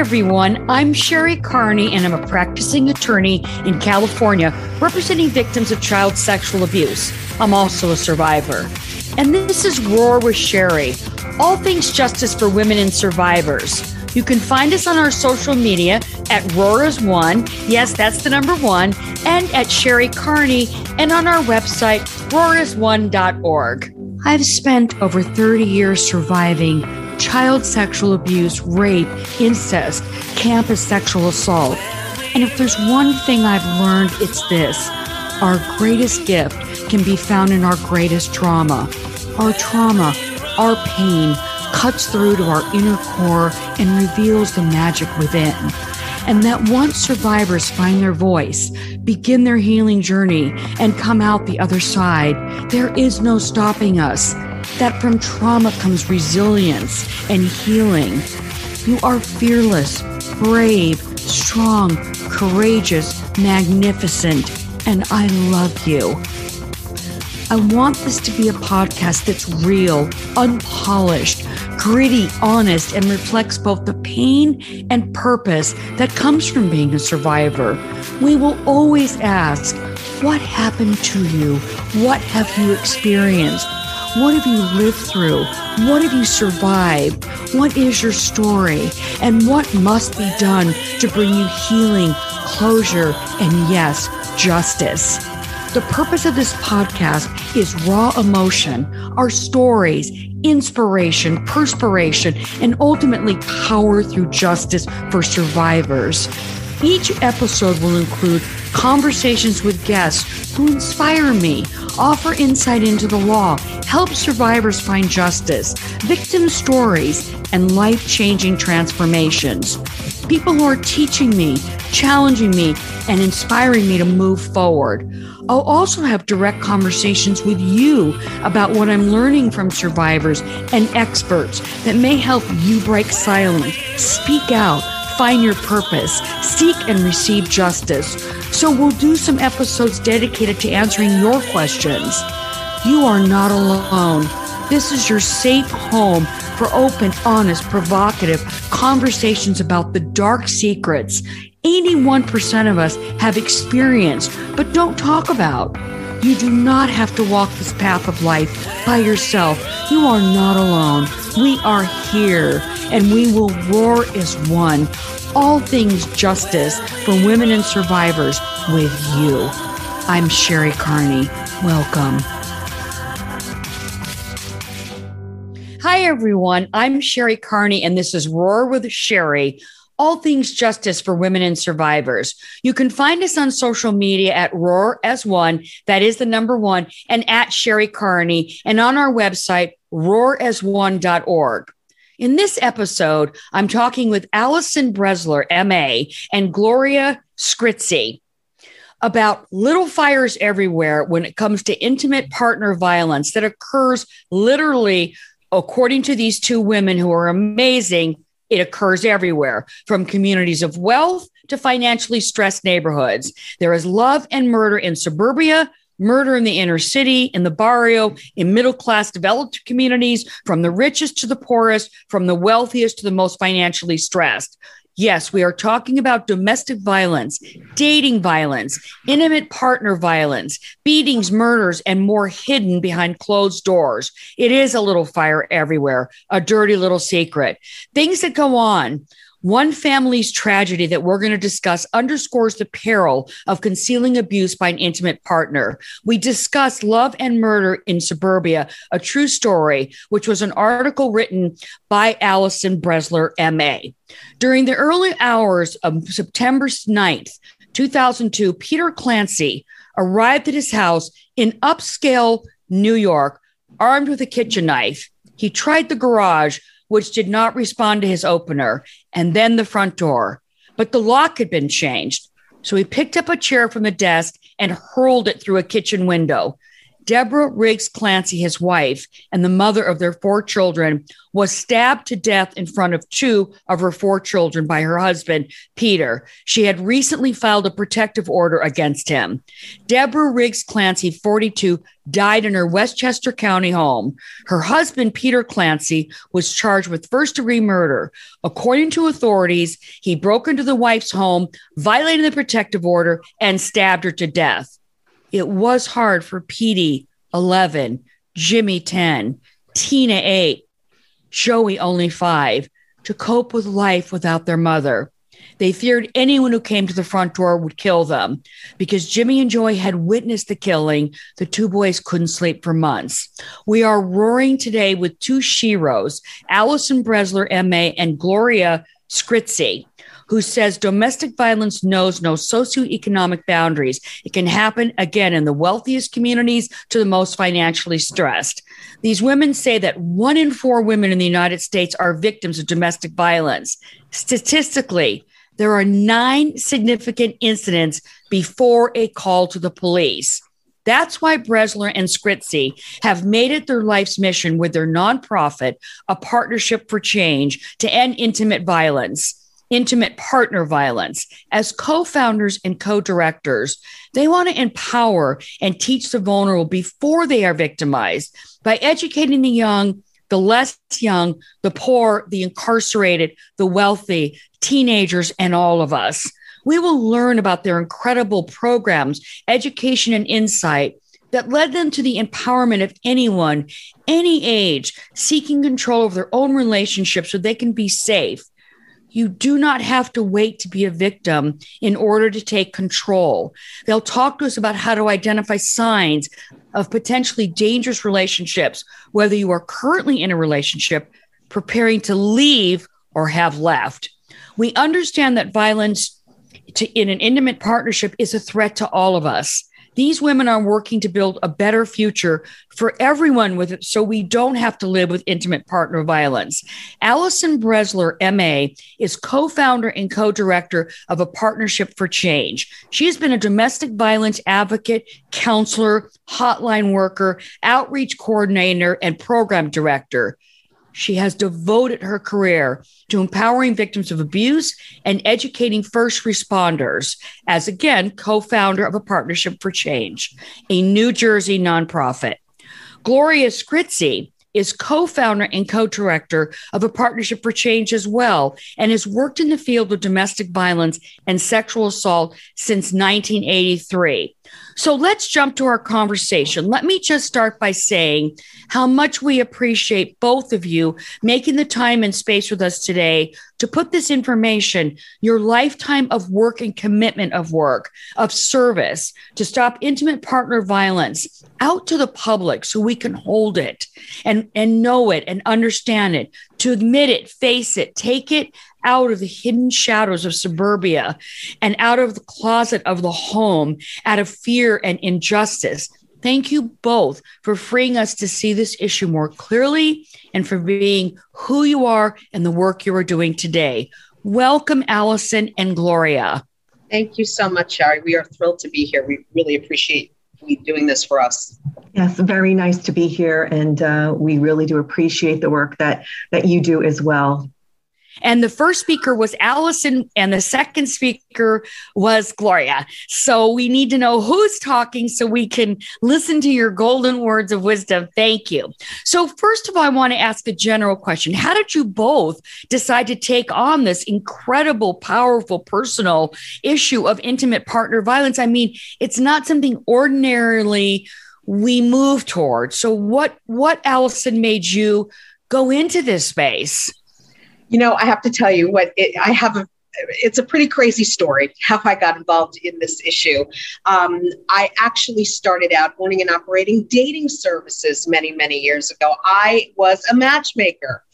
everyone. I'm Sherry Carney, and I'm a practicing attorney in California representing victims of child sexual abuse. I'm also a survivor. And this is Roar with Sherry all things justice for women and survivors. You can find us on our social media at Roar as One. Yes, that's the number one. And at Sherry Carney and on our website, roarasone.org. I've spent over 30 years surviving child sexual abuse, rape, incest, campus sexual assault. And if there's one thing I've learned, it's this our greatest gift can be found in our greatest trauma. Our trauma, our pain, cuts through to our inner core and reveals the magic within. And that once survivors find their voice, begin their healing journey, and come out the other side, there is no stopping us that from trauma comes resilience and healing. You are fearless, brave, strong, courageous, magnificent, and I love you. I want this to be a podcast that's real, unpolished, gritty, honest, and reflects both the pain and purpose that comes from being a survivor. We will always ask, What happened to you? What have you experienced? What have you lived through? What have you survived? What is your story? And what must be done to bring you healing, closure, and yes, justice? The purpose of this podcast is raw emotion, our stories, inspiration, perspiration, and ultimately power through justice for survivors. Each episode will include conversations with guests who inspire me, offer insight into the law, help survivors find justice, victim stories, and life changing transformations. People who are teaching me, challenging me, and inspiring me to move forward. I'll also have direct conversations with you about what I'm learning from survivors and experts that may help you break silence, speak out, find your purpose, seek and receive justice. So we'll do some episodes dedicated to answering your questions. You are not alone. This is your safe home for open, honest, provocative conversations about the dark secrets 81% of us have experienced but don't talk about. You do not have to walk this path of life by yourself. You are not alone. We are here and we will roar as one. All things justice for women and survivors with you. I'm Sherry Carney. Welcome. Hi, everyone. I'm Sherry Carney, and this is Roar with Sherry all things justice for women and survivors. You can find us on social media at Roar as one, that is the number one, and at Sherry Carney, and on our website, roarasone.org. In this episode, I'm talking with Allison Bresler, MA, and Gloria Scritzi about little fires everywhere when it comes to intimate partner violence that occurs literally, according to these two women who are amazing, it occurs everywhere, from communities of wealth to financially stressed neighborhoods. There is love and murder in suburbia, murder in the inner city, in the barrio, in middle class developed communities, from the richest to the poorest, from the wealthiest to the most financially stressed. Yes, we are talking about domestic violence, dating violence, intimate partner violence, beatings, murders, and more hidden behind closed doors. It is a little fire everywhere, a dirty little secret. Things that go on one family's tragedy that we're going to discuss underscores the peril of concealing abuse by an intimate partner. We discuss Love and Murder in Suburbia, a true story, which was an article written by Allison Bresler, MA. During the early hours of September 9th, 2002, Peter Clancy arrived at his house in upscale New York, armed with a kitchen knife. He tried the garage, which did not respond to his opener, and then the front door. But the lock had been changed. So he picked up a chair from the desk and hurled it through a kitchen window. Deborah Riggs Clancy, his wife, and the mother of their four children, was stabbed to death in front of two of her four children by her husband, Peter. She had recently filed a protective order against him. Deborah Riggs Clancy, 42, died in her Westchester County home. Her husband, Peter Clancy, was charged with first degree murder. According to authorities, he broke into the wife's home, violated the protective order, and stabbed her to death. It was hard for Petey, 11, Jimmy, 10, Tina, 8, Joey, only 5, to cope with life without their mother. They feared anyone who came to the front door would kill them. Because Jimmy and Joy had witnessed the killing, the two boys couldn't sleep for months. We are roaring today with two sheroes, Allison Bresler, MA, and Gloria Scritzy who says domestic violence knows no socioeconomic boundaries. It can happen again in the wealthiest communities to the most financially stressed. These women say that one in four women in the United States are victims of domestic violence. Statistically, there are nine significant incidents before a call to the police. That's why Bresler and Scritzy have made it their life's mission with their nonprofit, A Partnership for Change, to end intimate violence intimate partner violence. As co founders and co directors, they want to empower and teach the vulnerable before they are victimized by educating the young, the less young, the poor, the incarcerated, the wealthy, teenagers, and all of us. We will learn about their incredible programs, education, and insight that led them to the empowerment of anyone, any age, seeking control of their own relationships so they can be safe you do not have to wait to be a victim in order to take control. They'll talk to us about how to identify signs of potentially dangerous relationships, whether you are currently in a relationship, preparing to leave, or have left. We understand that violence to, in an intimate partnership is a threat to all of us. These women are working to build a better future for everyone with it so we don't have to live with intimate partner violence. Allison Bresler, MA, is co founder and co director of a partnership for change. She has been a domestic violence advocate, counselor, hotline worker, outreach coordinator, and program director. She has devoted her career to empowering victims of abuse and educating first responders, as again, co founder of a Partnership for Change, a New Jersey nonprofit. Gloria Scritzi is co founder and co director of a Partnership for Change as well, and has worked in the field of domestic violence and sexual assault since 1983. So let's jump to our conversation. Let me just start by saying how much we appreciate both of you making the time and space with us today to put this information, your lifetime of work and commitment of work, of service to stop intimate partner violence out to the public so we can hold it and, and know it and understand it, to admit it, face it, take it out of the hidden shadows of suburbia and out of the closet of the home, out of fear and injustice. Thank you both for freeing us to see this issue more clearly and for being who you are and the work you are doing today. Welcome, Allison and Gloria. Thank you so much, Shari. We are thrilled to be here. We really appreciate you doing this for us. Yes, very nice to be here, and uh, we really do appreciate the work that that you do as well. And the first speaker was Allison, and the second speaker was Gloria. So we need to know who's talking so we can listen to your golden words of wisdom. Thank you. So, first of all, I want to ask a general question How did you both decide to take on this incredible, powerful, personal issue of intimate partner violence? I mean, it's not something ordinarily we move towards. So, what, what, Allison, made you go into this space? You know, I have to tell you what it, I have a it's a pretty crazy story how I got involved in this issue. Um, I actually started out owning and operating dating services many, many years ago. I was a matchmaker.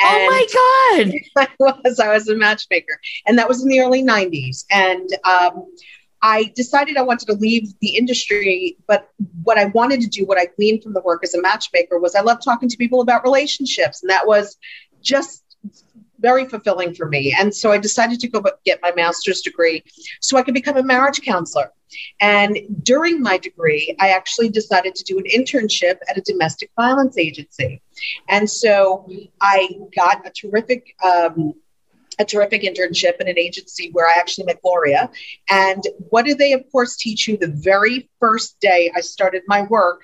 oh my God. I was. I was a matchmaker. And that was in the early 90s. And um, I decided I wanted to leave the industry, but what I wanted to do, what I gleaned from the work as a matchmaker, was I love talking to people about relationships. And that was just very fulfilling for me. And so I decided to go get my master's degree so I could become a marriage counselor. And during my degree, I actually decided to do an internship at a domestic violence agency. And so I got a terrific um, a terrific internship in an agency where I actually met Gloria. And what did they, of course, teach you the very first day I started my work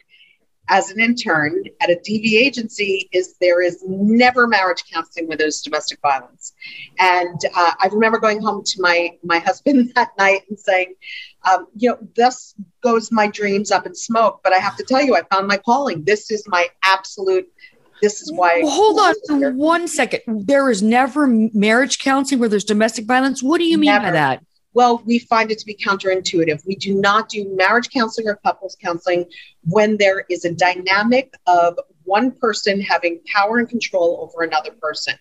as an intern at a DV agency is there is never marriage counseling where there's domestic violence. And uh, I remember going home to my my husband that night and saying, um, you know, thus goes my dreams up in smoke. But I have to tell you, I found my calling. This is my absolute. This is why. Well, hold on one second. There is never marriage counseling where there's domestic violence. What do you mean never. by that? Well, we find it to be counterintuitive. We do not do marriage counseling or couples counseling when there is a dynamic of one person having power and control over another person.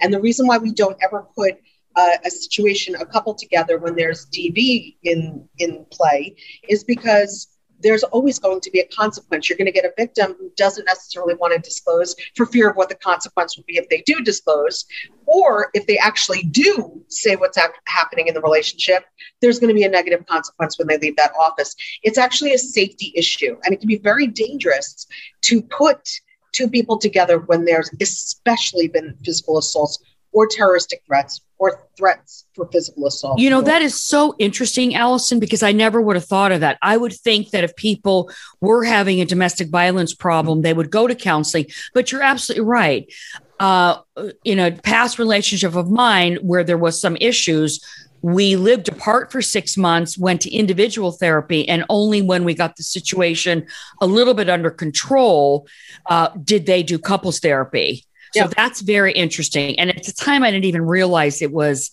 And the reason why we don't ever put a situation, a couple together when there's DV in in play, is because there's always going to be a consequence. You're going to get a victim who doesn't necessarily want to disclose for fear of what the consequence will be if they do disclose, or if they actually do say what's happening in the relationship, there's going to be a negative consequence when they leave that office. It's actually a safety issue, and it can be very dangerous to put two people together when there's especially been physical assaults or terroristic threats or threats for physical assault. You know, that is so interesting, Allison, because I never would have thought of that. I would think that if people were having a domestic violence problem, they would go to counseling. But you're absolutely right. Uh, in a past relationship of mine where there was some issues, we lived apart for six months, went to individual therapy, and only when we got the situation a little bit under control uh, did they do couples therapy. So that's very interesting. And at the time, I didn't even realize it was.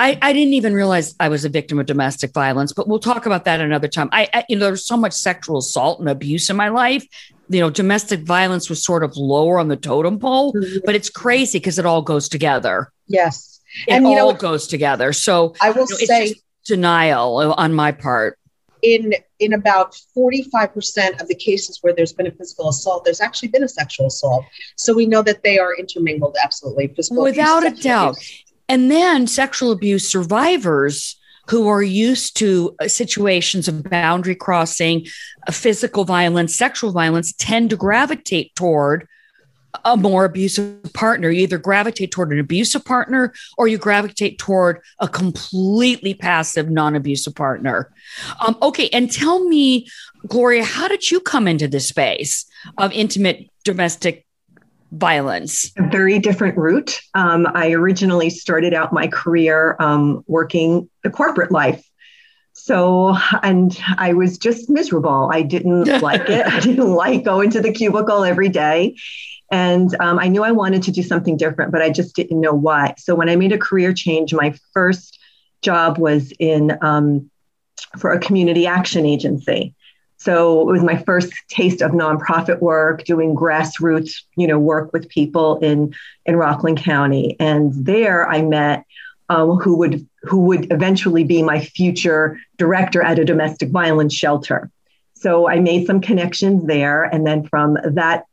I, I didn't even realize I was a victim of domestic violence, but we'll talk about that another time. I, I you know, there's so much sexual assault and abuse in my life. You know, domestic violence was sort of lower on the totem pole, mm-hmm. but it's crazy because it all goes together. Yes, it and all know, goes together. So I will you know, say denial on my part in in about 45% of the cases where there's been a physical assault there's actually been a sexual assault so we know that they are intermingled absolutely physical without abuse, a doubt abuse. and then sexual abuse survivors who are used to uh, situations of boundary crossing uh, physical violence sexual violence tend to gravitate toward a more abusive partner. You either gravitate toward an abusive partner or you gravitate toward a completely passive, non abusive partner. Um, okay. And tell me, Gloria, how did you come into this space of intimate domestic violence? A very different route. Um, I originally started out my career um, working the corporate life. So, and I was just miserable. I didn't like it. I didn't like going to the cubicle every day. And um, I knew I wanted to do something different, but I just didn't know what. So when I made a career change, my first job was in um, for a community action agency. So it was my first taste of nonprofit work, doing grassroots, you know, work with people in in Rockland County. And there I met um, who would who would eventually be my future director at a domestic violence shelter. So I made some connections there, and then from that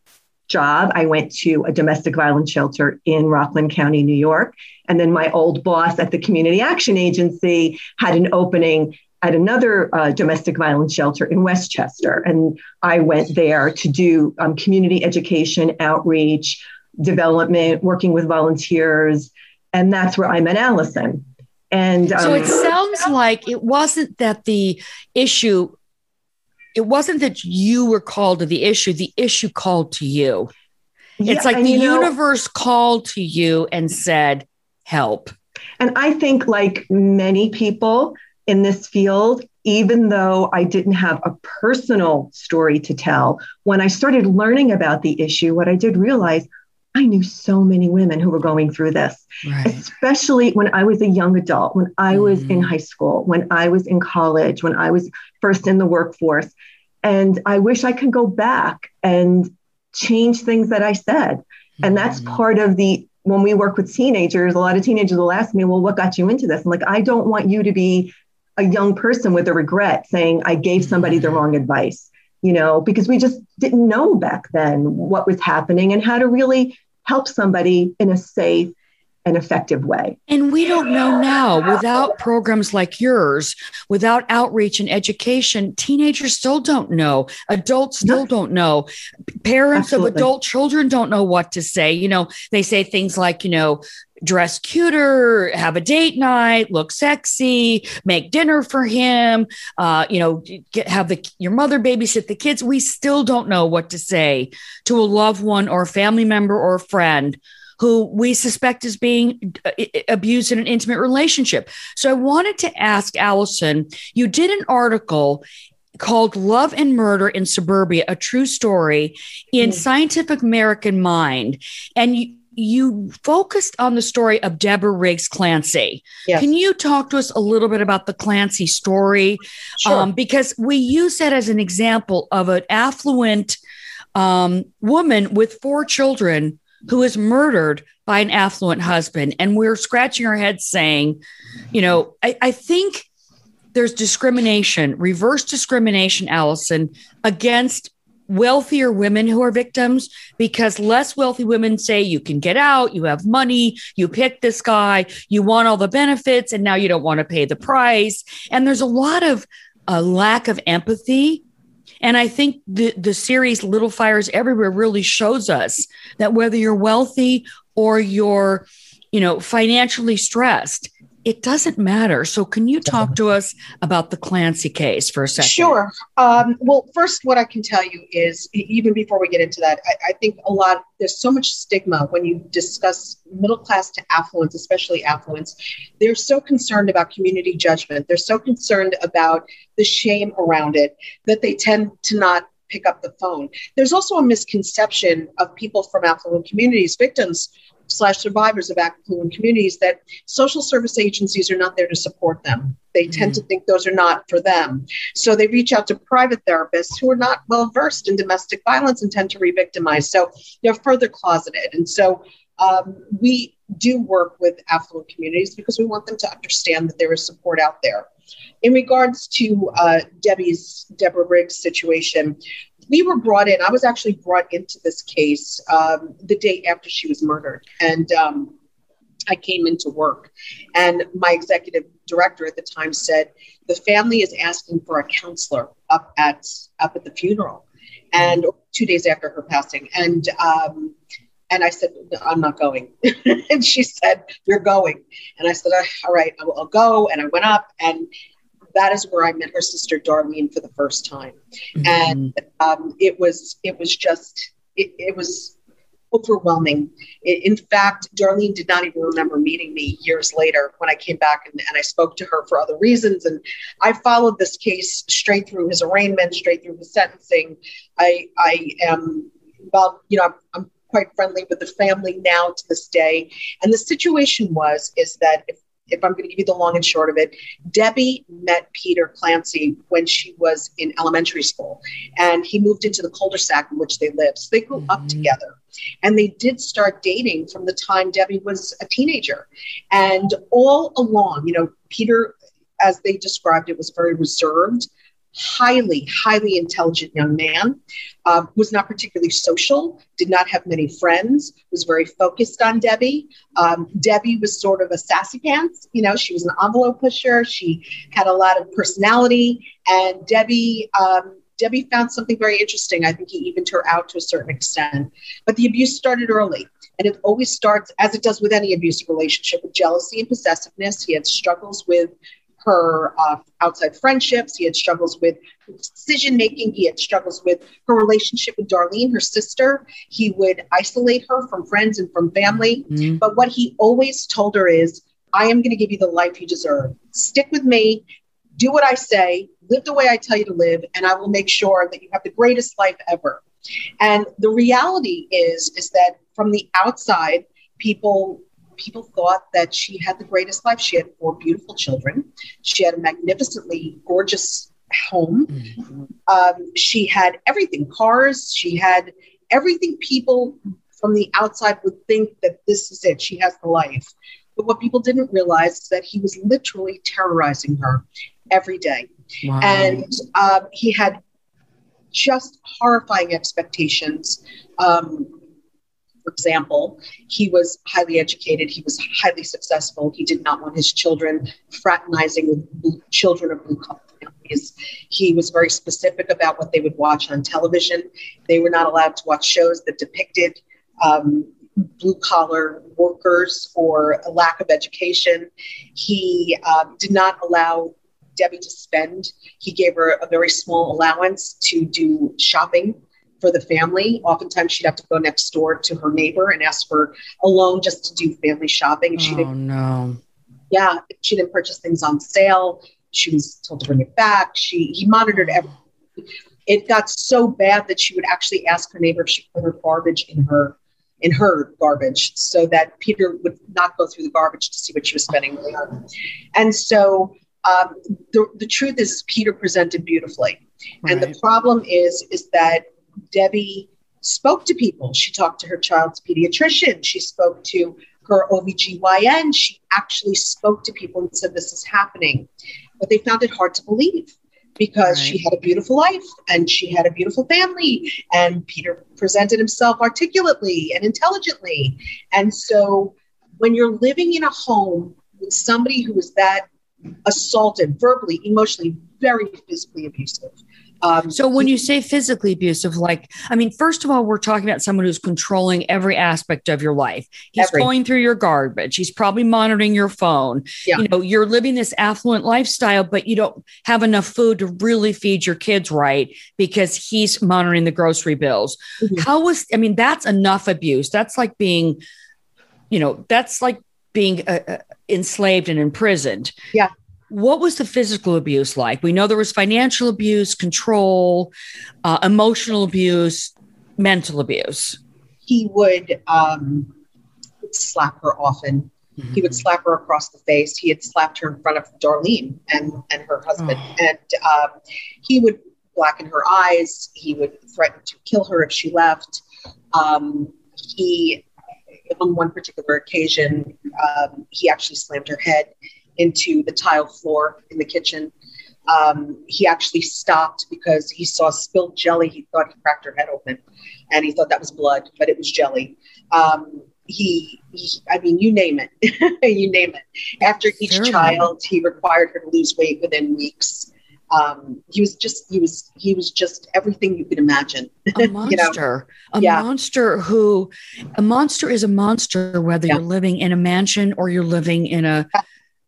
job, I went to a domestic violence shelter in Rockland County, New York. And then my old boss at the Community Action Agency had an opening at another uh, domestic violence shelter in Westchester. And I went there to do um, community education, outreach, development, working with volunteers. And that's where I met Allison. And um, so it sounds like it wasn't that the issue it wasn't that you were called to the issue, the issue called to you. Yeah, it's like the universe know, called to you and said, help. And I think, like many people in this field, even though I didn't have a personal story to tell, when I started learning about the issue, what I did realize I knew so many women who were going through this, right. especially when I was a young adult, when I was mm. in high school, when I was in college, when I was first in the workforce. And I wish I could go back and change things that I said. And that's mm. part of the, when we work with teenagers, a lot of teenagers will ask me, well, what got you into this? I'm like, I don't want you to be a young person with a regret saying, I gave mm-hmm. somebody the wrong advice you know, because we just didn't know back then what was happening and how to really help somebody in a safe an effective way. And we don't know now without programs like yours, without outreach and education, teenagers still don't know. Adults still no. don't know. Parents Absolutely. of adult children don't know what to say. You know, they say things like, you know, dress cuter, have a date night, look sexy, make dinner for him, uh, you know, get, have the your mother babysit the kids. We still don't know what to say to a loved one or a family member or a friend who we suspect is being uh, abused in an intimate relationship. So I wanted to ask Allison, you did an article called Love and Murder in Suburbia, a true story in mm. Scientific American Mind. And you, you focused on the story of Deborah Riggs Clancy. Yes. Can you talk to us a little bit about the Clancy story? Sure. Um, because we use that as an example of an affluent um, woman with four children who is murdered by an affluent husband. And we're scratching our heads saying, you know, I, I think there's discrimination, reverse discrimination, Allison, against wealthier women who are victims because less wealthy women say you can get out, you have money, you pick this guy, you want all the benefits, and now you don't want to pay the price. And there's a lot of a lack of empathy. And I think the, the series Little Fires Everywhere really shows us that whether you're wealthy or you're, you know, financially stressed, it doesn't matter. So, can you talk to us about the Clancy case for a second? Sure. Um, well, first, what I can tell you is, even before we get into that, I, I, think a lot, there's so much stigma when you discuss middle class to affluence, especially affluence. They're so concerned about community judgment, they're so concerned about the shame around it that they tend to not pick up the phone. There's also a misconception of people from affluent communities, victims slash survivors of affluent communities that social service agencies are not there to support them. They mm-hmm. tend to think those are not for them. So they reach out to private therapists who are not well versed in domestic violence and tend to re victimize. So they're further closeted. And so um, we do work with affluent communities because we want them to understand that there is support out there. In regards to uh, Debbie's Deborah Riggs situation, we were brought in. I was actually brought into this case um, the day after she was murdered, and um, I came into work. And my executive director at the time said the family is asking for a counselor up at up at the funeral, and two days after her passing, and. Um, and I said, I'm not going. and she said, You're going. And I said, All right, I'll, I'll go. And I went up, and that is where I met her sister Darlene for the first time, mm-hmm. and um, it was it was just it, it was overwhelming. in fact, Darlene did not even remember meeting me years later when I came back and, and, I spoke to her for other reasons. And I followed this case straight through his arraignment, straight through his sentencing. I I am well, you know, I'm, I'm quite friendly with the family now to this day. And the situation was is that if if I'm going to give you the long and short of it, Debbie met Peter Clancy when she was in elementary school, and he moved into the cul-de-sac in which they lived. So they grew mm-hmm. up together, and they did start dating from the time Debbie was a teenager. And all along, you know, Peter, as they described it, was very reserved highly, highly intelligent young man, um, was not particularly social, did not have many friends, was very focused on Debbie. Um, Debbie was sort of a sassy pants, you know, she was an envelope pusher. She had a lot of personality, and Debbie. Um, Debbie found something very interesting. I think he evened her out to a certain extent. But the abuse started early. And it always starts, as it does with any abusive relationship, with jealousy and possessiveness. He had struggles with her uh, outside friendships. He had struggles with decision making. He had struggles with her relationship with Darlene, her sister. He would isolate her from friends and from family. Mm-hmm. But what he always told her is, I am going to give you the life you deserve. Stick with me, do what I say, live the way I tell you to live, and I will make sure that you have the greatest life ever. And the reality is, is that from the outside, people people thought that she had the greatest life. She had four beautiful children. She had a magnificently gorgeous home. Mm-hmm. Um, she had everything cars. She had everything people from the outside would think that this is it. She has the life. But what people didn't realize is that he was literally terrorizing her every day. Wow. And um, he had just horrifying expectations. Um, For example, he was highly educated, he was highly successful. He did not want his children fraternizing with blue, children of blue collar families. He was very specific about what they would watch on television. They were not allowed to watch shows that depicted um, blue collar workers or a lack of education. He um, did not allow Debbie to spend. He gave her a very small allowance to do shopping for the family. Oftentimes, she'd have to go next door to her neighbor and ask for a loan just to do family shopping. She oh, didn't, no. Yeah, she didn't purchase things on sale. She was told to bring it back. She he monitored everything. It got so bad that she would actually ask her neighbor if she put her garbage in her in her garbage so that Peter would not go through the garbage to see what she was spending money on. And so um, the, the truth is, Peter presented beautifully. Right. And the problem is, is that Debbie spoke to people. She talked to her child's pediatrician. She spoke to her OBGYN. She actually spoke to people and said, This is happening. But they found it hard to believe because right. she had a beautiful life and she had a beautiful family. And Peter presented himself articulately and intelligently. And so when you're living in a home with somebody who is that assaulted verbally, emotionally, very physically abusive, um, so when you say physically abusive, like, I mean, first of all, we're talking about someone who's controlling every aspect of your life. He's every. going through your garbage. He's probably monitoring your phone. Yeah. You know, you're living this affluent lifestyle, but you don't have enough food to really feed your kids right because he's monitoring the grocery bills. Mm-hmm. How was, I mean, that's enough abuse. That's like being, you know, that's like being uh, uh enslaved and imprisoned. Yeah what was the physical abuse like? We know there was financial abuse, control, uh, emotional abuse, mental abuse. He would um, slap her often. Mm-hmm. He would mm-hmm. slap her across the face. He had slapped her in front of Darlene and, and her husband. Oh. And um, he would blacken her eyes. He would threaten to kill her if she left. Um, he, on one particular occasion, um, he actually slammed her head into the tile floor in the kitchen. Um, he actually stopped because he saw spilled jelly. He thought he cracked her head open, and he thought that was blood, but it was jelly. Um, he, he, I mean, you name it, you name it. After each child, he required her to lose weight within weeks. Um, he was just, he was, he was just everything you could imagine. A monster, you know? a yeah. monster who, a monster is a monster, whether yeah. you're living in a mansion or you're living in a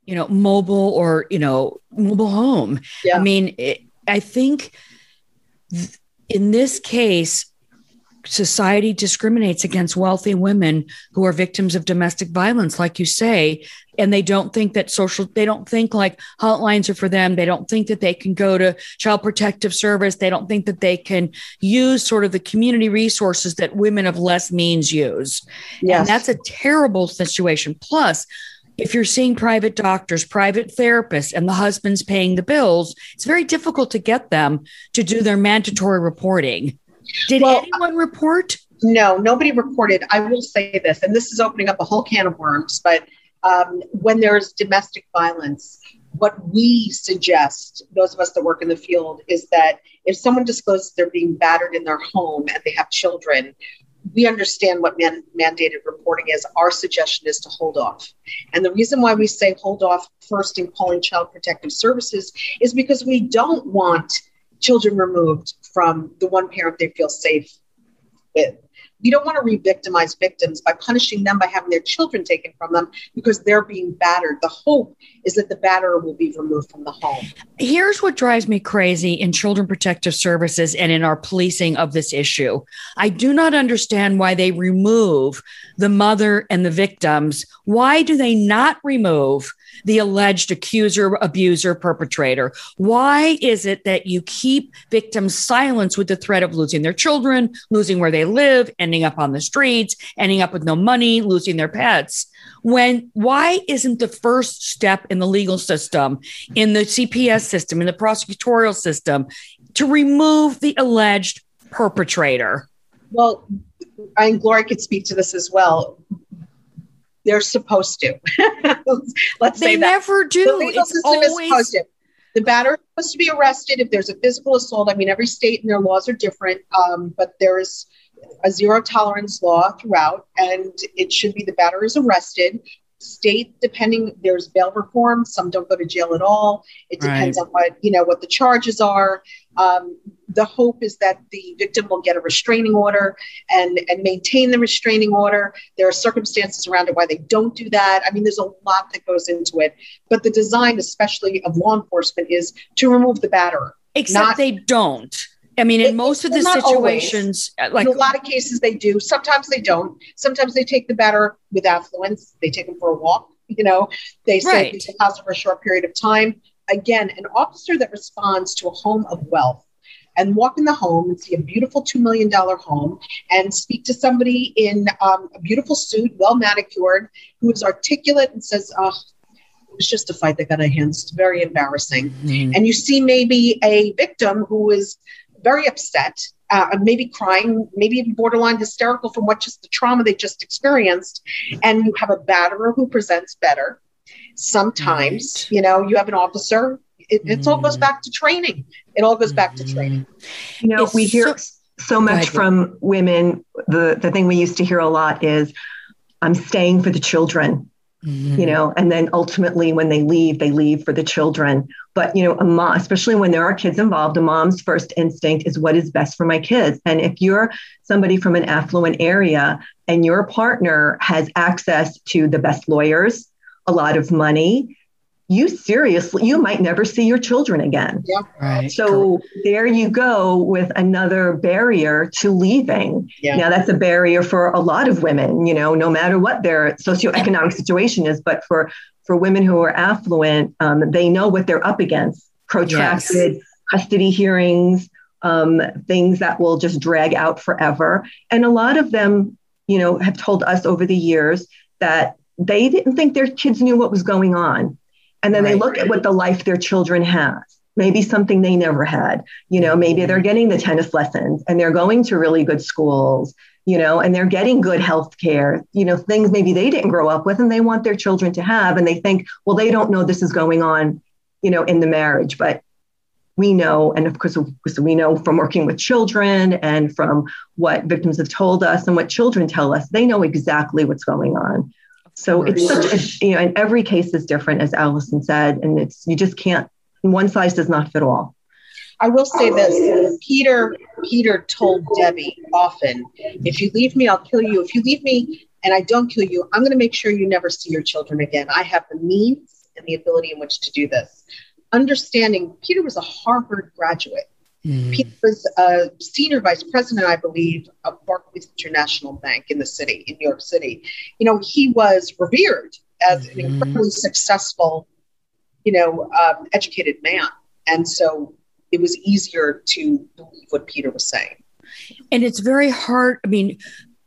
you know, mobile or, you know, mobile home. Yeah. I mean, it, I think th- in this case, society discriminates against wealthy women who are victims of domestic violence, like you say, and they don't think that social, they don't think like hotlines are for them. They don't think that they can go to child protective service. They don't think that they can use sort of the community resources that women of less means use. Yes. And that's a terrible situation. Plus, if you're seeing private doctors, private therapists, and the husband's paying the bills, it's very difficult to get them to do their mandatory reporting. Did well, anyone report? No, nobody reported. I will say this, and this is opening up a whole can of worms, but um, when there's domestic violence, what we suggest, those of us that work in the field, is that if someone discloses they're being battered in their home and they have children, we understand what man, mandated reporting is. Our suggestion is to hold off. And the reason why we say hold off first in calling Child Protective Services is because we don't want children removed from the one parent they feel safe with we don't want to re-victimize victims by punishing them by having their children taken from them because they're being battered. The hope is that the batterer will be removed from the home. Here's what drives me crazy in children protective services and in our policing of this issue. I do not understand why they remove the mother and the victims. Why do they not remove the alleged accuser, abuser, perpetrator? Why is it that you keep victims silent with the threat of losing their children, losing where they live, ending up on the streets, ending up with no money, losing their pets? When why isn't the first step in the legal system, in the CPS system, in the prosecutorial system, to remove the alleged perpetrator? Well, I and Gloria could speak to this as well they're supposed to. Let's they say that. never do. The legal it's system always... is supposed to. The batter is supposed to be arrested if there's a physical assault. I mean, every state and their laws are different, um, but there is a zero tolerance law throughout, and it should be the batter is arrested. State, depending, there's bail reform. Some don't go to jail at all. It depends Right. on what you know what the charges are. Um, the hope is that the victim will get a restraining order and and maintain the restraining order. There are circumstances around it why they don't do that. I mean, there's a lot that goes into it. But the design, especially of law enforcement, is to remove the batterer. Except Not- they don't. I mean, in It- most of the not always. situations, uh, like in a lot of cases, they do. Sometimes they don't. Sometimes they take the batter with affluence. They take them for a walk. You know, they say Right. leave the house for a short period of time. Again, an officer that responds to a home of wealth and walk in the home and see a beautiful $2 million home and speak to somebody in um, a beautiful suit, well manicured, who is articulate and says, oh, it was just a fight that got out of hand. It's very embarrassing Mhm. and you see maybe a victim who is very upset, uh, maybe crying, maybe even borderline hysterical from what just the trauma they just experienced, and you have a batterer who presents better. Sometimes, Right. you know, you have an officer. It, it all goes Mm. back to training. It all goes back to Mhm. training. You know, It's we hear so- so, much ahead, from women. The the thing we used to hear a lot is, "I'm staying for the children," Mhm. you know, and then ultimately when they leave, they leave for the children. But you know, a mom, especially when there are kids involved, a mom's first instinct is what is best for my kids. And if you're somebody from an affluent area and your partner has access to the best lawyers, a lot of money, you seriously, you might never see your children again. yeah. Right. So there you go with another barrier to leaving. Yeah. Now that's a barrier for a lot of women, you know, no matter what their socioeconomic situation is, but for for women who are affluent, um, they know what they're up against: protracted custody hearings, um, things that will just drag out forever. And a lot of them, you know, have told us over the years that they didn't think their kids knew what was going on. And then they Right. look at what the life their children has. Maybe something they never had. You know, maybe they're mm-hmm. getting the tennis lessons and they're going to really good schools, you know, and they're getting good health care, you know, things maybe they didn't grow up with and they want their children to have. And they think, well, they don't know this is going on, you know, in the marriage. But we know, and of course, we know from working with children and from what victims have told us and what children tell us, they know exactly what's going on. So oh it's such, a, you know, and every case is different, as Allison said, and it's you just can't. One size does not fit all. I will say this: Peter, Peter told Debbie often, "If you leave me, I'll kill you. If you leave me and I don't kill you, I'm going to make sure you never see your children again. I have the means and the ability in which to do this." Understanding, Peter was a Harvard graduate. Mhm. Peter was a senior vice president, I believe, of Barclays International Bank in the city, in New York City. You know, he was revered as an Mhm. incredibly successful, you know, um, educated man. And so it was easier to believe what Peter was saying. And it's very hard. I mean,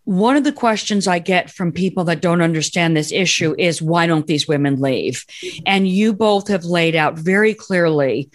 one of the questions I get from people that don't understand this issue is why don't these women leave? And you both have laid out very clearly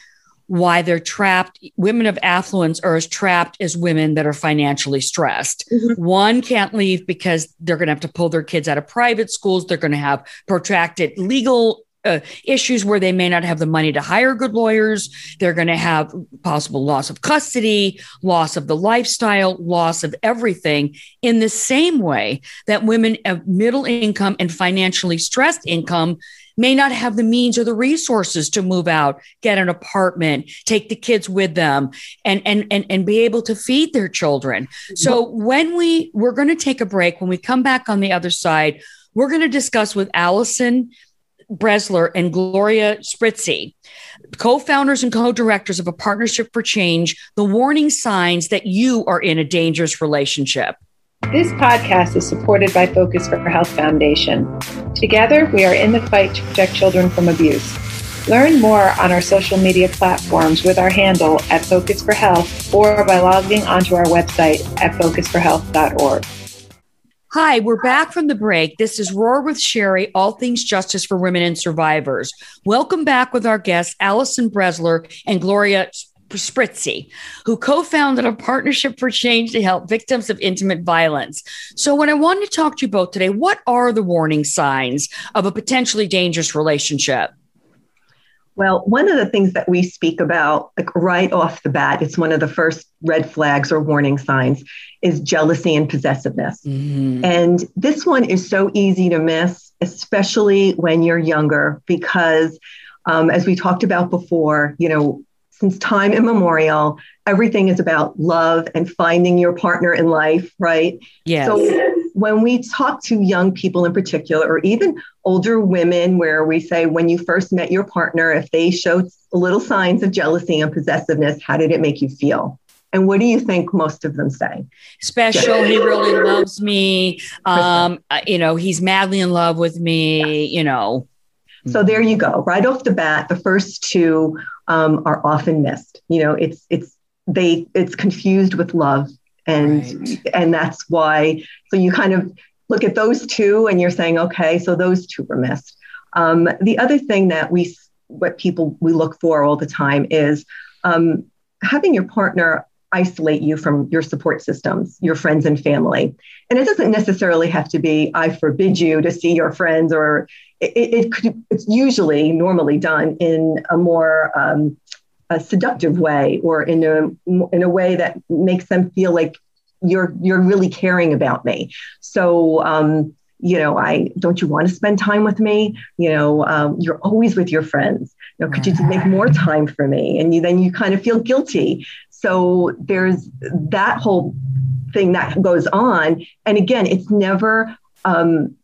why they're trapped. Women of affluence are as trapped as women that are financially stressed. Mhm. One can't leave because they're going to have to pull their kids out of private schools. They're going to have protracted legal uh, issues where they may not have the money to hire good lawyers. They're going to have possible loss of custody, loss of the lifestyle, loss of everything in the same way that women of middle income and financially stressed income may not have the means or the resources to move out, get an apartment, take the kids with them and and and, and be able to feed their children. So when we we're going to take a break when we come back on the other side, we're going to discuss with Allison Bresler and Gloria Spritzy, co-founders and co-directors of a partnership for change, the warning signs that you are in a dangerous relationship. This podcast is supported by Focus for Health Foundation. Together, we are in the fight to protect children from abuse. Learn more on our social media platforms with our handle at Focus for Health or by logging onto our website at focusforhealth.org. Hi, we're back from the break. This is Roar with Sherry, all things justice for women and survivors. Welcome back with our guests, Allison Bresler and Gloria Spritzy, who co founded a partnership for change to help victims of intimate violence. So, what I wanted to talk to you both today, what are the warning signs of a potentially dangerous relationship? Well, one of the things that we speak about, like right off the bat, it's one of the first red flags or warning signs, is jealousy and possessiveness. Mm-hmm. And this one is so easy to miss, especially when you're younger, because um, as we talked about before, you know, since time immemorial, everything is about love and finding your partner in life, right? Yes. So when we talk to young people in particular, or even older women, where we say, when you first met your partner, if they showed little signs of jealousy and possessiveness, how did it make you feel? And what do you think most of them say? Special. He really loves me. Um, you know, he's madly in love with me. You know. So there you go. Right off the bat, the first two um, are often missed. You know, it's it's they it's confused with love, and right. and that's why. So you kind of look at those two, and you're saying, okay, so those two were missed. Um, the other thing that we what people we look for all the time is um, having your partner isolate you from your support systems, your friends and family. And it doesn't necessarily have to be, I forbid you to see your friends, or it, it could, it's usually normally done in a more um, a seductive way or in a, in a way that makes them feel like you're, you're really caring about me. So, um, you know, I don't you want to spend time with me? You know, um, you're always with your friends. You know, could you make more time for me? And you then you kind of feel guilty so there's that whole thing that goes on. And again, it's never um,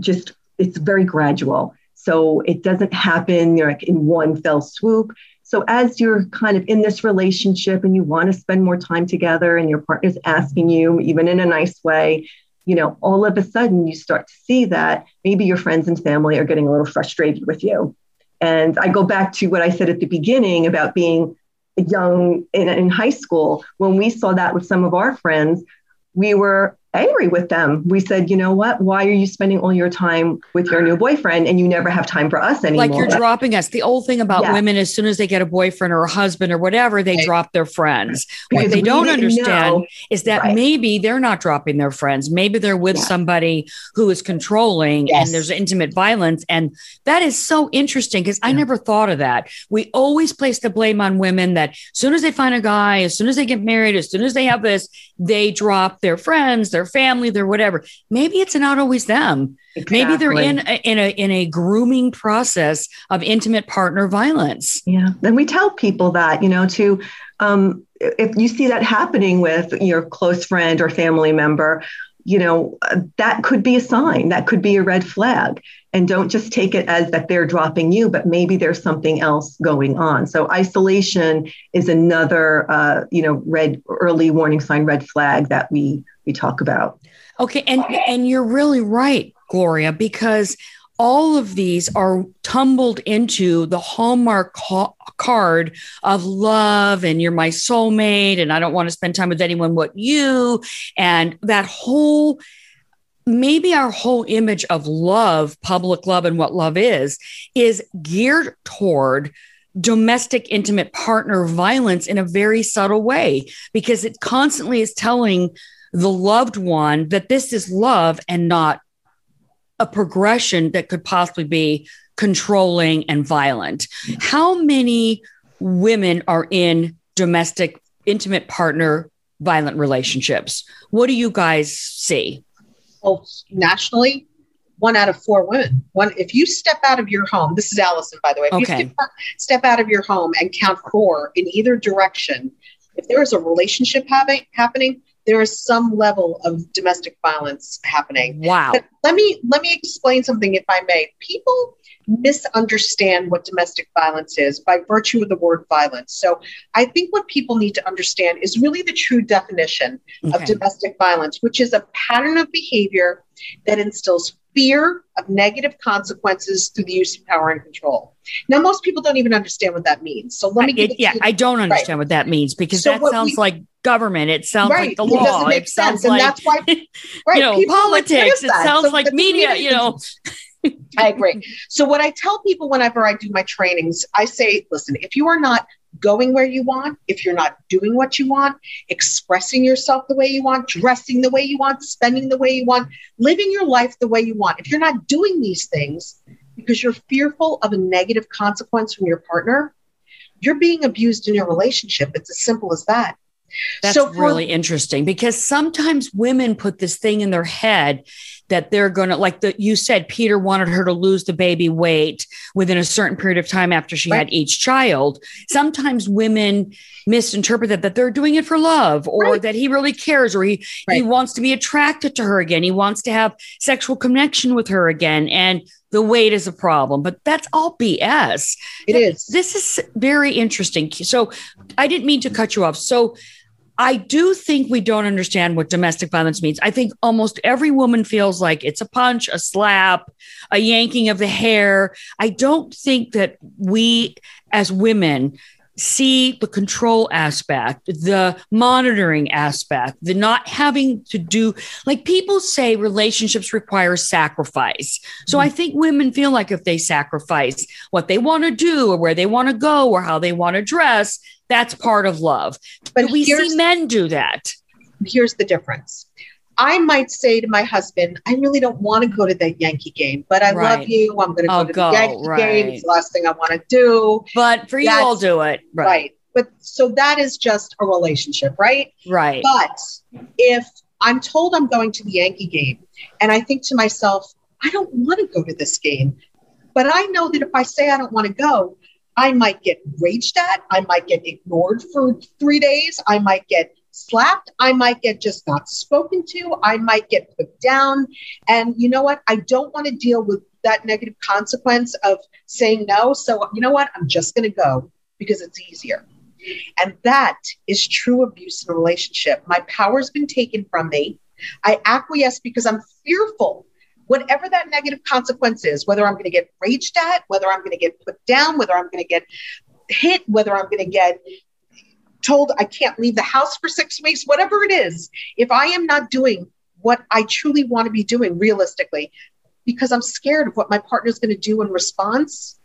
just, it's very gradual. So it doesn't happen like in one fell swoop. So as you're kind of in this relationship and you want to spend more time together and your partner's asking you, even in a nice way, you know, all of a sudden you start to see that maybe your friends and family are getting a little frustrated with you. And I go back to what I said at the beginning about being young in, in high school, when we saw that with some of our friends, we were angry with them. We said, you know what? Why are you spending all your time with your new boyfriend and you never have time for us anymore? Like you're dropping us. The old thing about yeah. women, as soon as they get a boyfriend or a husband or whatever, they right. drop their friends. Because what they don't understand know. is that right. maybe they're not dropping their friends. Maybe they're with yeah. somebody who is controlling yes. and there's intimate violence. And that is so interesting because yeah. I never thought of that. We always place the blame on women that as soon as they find a guy, as soon as they get married, as soon as they have this, they drop their friends, their family, their whatever. Maybe it's not always them. Exactly. Maybe they're in a, in a in a grooming process of intimate partner violence. Yeah, and we tell people that you know to um, if you see that happening with your close friend or family member, you know that could be a sign. That could be a red flag. And don't just take it as that they're dropping you, but maybe there's something else going on. So isolation is another, uh, you know, red early warning sign, red flag that we we talk about. Okay, and and you're really right, Gloria, because all of these are tumbled into the hallmark ca- card of love and you're my soulmate and I don't want to spend time with anyone but you and that whole maybe our whole image of love, public love and what love is is geared toward domestic intimate partner violence in a very subtle way because it constantly is telling the loved one that this is love and not a progression that could possibly be controlling and violent. How many women are in domestic intimate partner violent relationships? What do you guys see? Well, nationally, one out of four women. One, if you step out of your home, this is Allison, by the way. If okay. you step, step out of your home and count four in either direction, if there is a relationship having, happening, there is some level of domestic violence happening. Wow. But let me let me explain something if I may. People misunderstand what domestic violence is by virtue of the word violence. So I think what people need to understand is really the true definition okay. of domestic violence, which is a pattern of behavior that instills fear of negative consequences through the use of power and control. Now, most people don't even understand what that means. So let me it, yeah, I don't understand right. what that means because so that sounds we, like government. It sounds right. like the law. It doesn't make it sense. and like, that's why, right, you know, politics. It sounds so like media, you know. I agree. So, what I tell people whenever I do my trainings, I say, listen, if you are not going where you want, if you're not doing what you want, expressing yourself the way you want, dressing the way you want, spending the way you want, living your life the way you want, if you're not doing these things, because you're fearful of a negative consequence from your partner, you're being abused in your relationship. It's as simple as that. That's so for, really interesting because sometimes women put this thing in their head that they're going to like the you said Peter wanted her to lose the baby weight within a certain period of time after she right. had each child. Sometimes women misinterpret that that they're doing it for love or right. that he really cares or he right. he wants to be attracted to her again. He wants to have sexual connection with her again and the weight is a problem, but that's all BS. It is. This is very interesting. So I didn't mean to cut you off. So I do think we don't understand what domestic violence means. I think almost every woman feels like it's a punch, a slap, a yanking of the hair. I don't think that we as women see the control aspect, the monitoring aspect, the not having to do like people say relationships require sacrifice. So I mm-hmm. think women feel like if they sacrifice what they want to do or where they want to go or how they want to dress, that's part of love. But we see men do that. Here's the difference. I might say to my husband, I really don't want to go to that Yankee game, but I right. love you. I'm going oh, to go to go, the Yankee right. game. It's the last thing I want to do. But for you, I'll do it. Right. right. But so that is just a relationship, right? Right. But if I'm told I'm going to the Yankee game and I think to myself, I don't want to go to this game, but I know that if I say I don't want to go, I might get raged at. I might get ignored for three days. I might get slapped. I might get just not spoken to. I might get put down. And you know what? I don't want to deal with that negative consequence of saying no. So, you know what? I'm just going to go because it's easier. And that is true abuse in a relationship. My power's been taken from me. I acquiesce because I'm fearful. Whatever that negative consequence is, whether I'm going to get raged at, whether I'm going to get put down, whether I'm going to get hit, whether I'm going to get told I can't leave the house for six weeks, whatever it is, if I am not doing what I truly want to be doing realistically, because I'm scared of what my partner is going to do in response,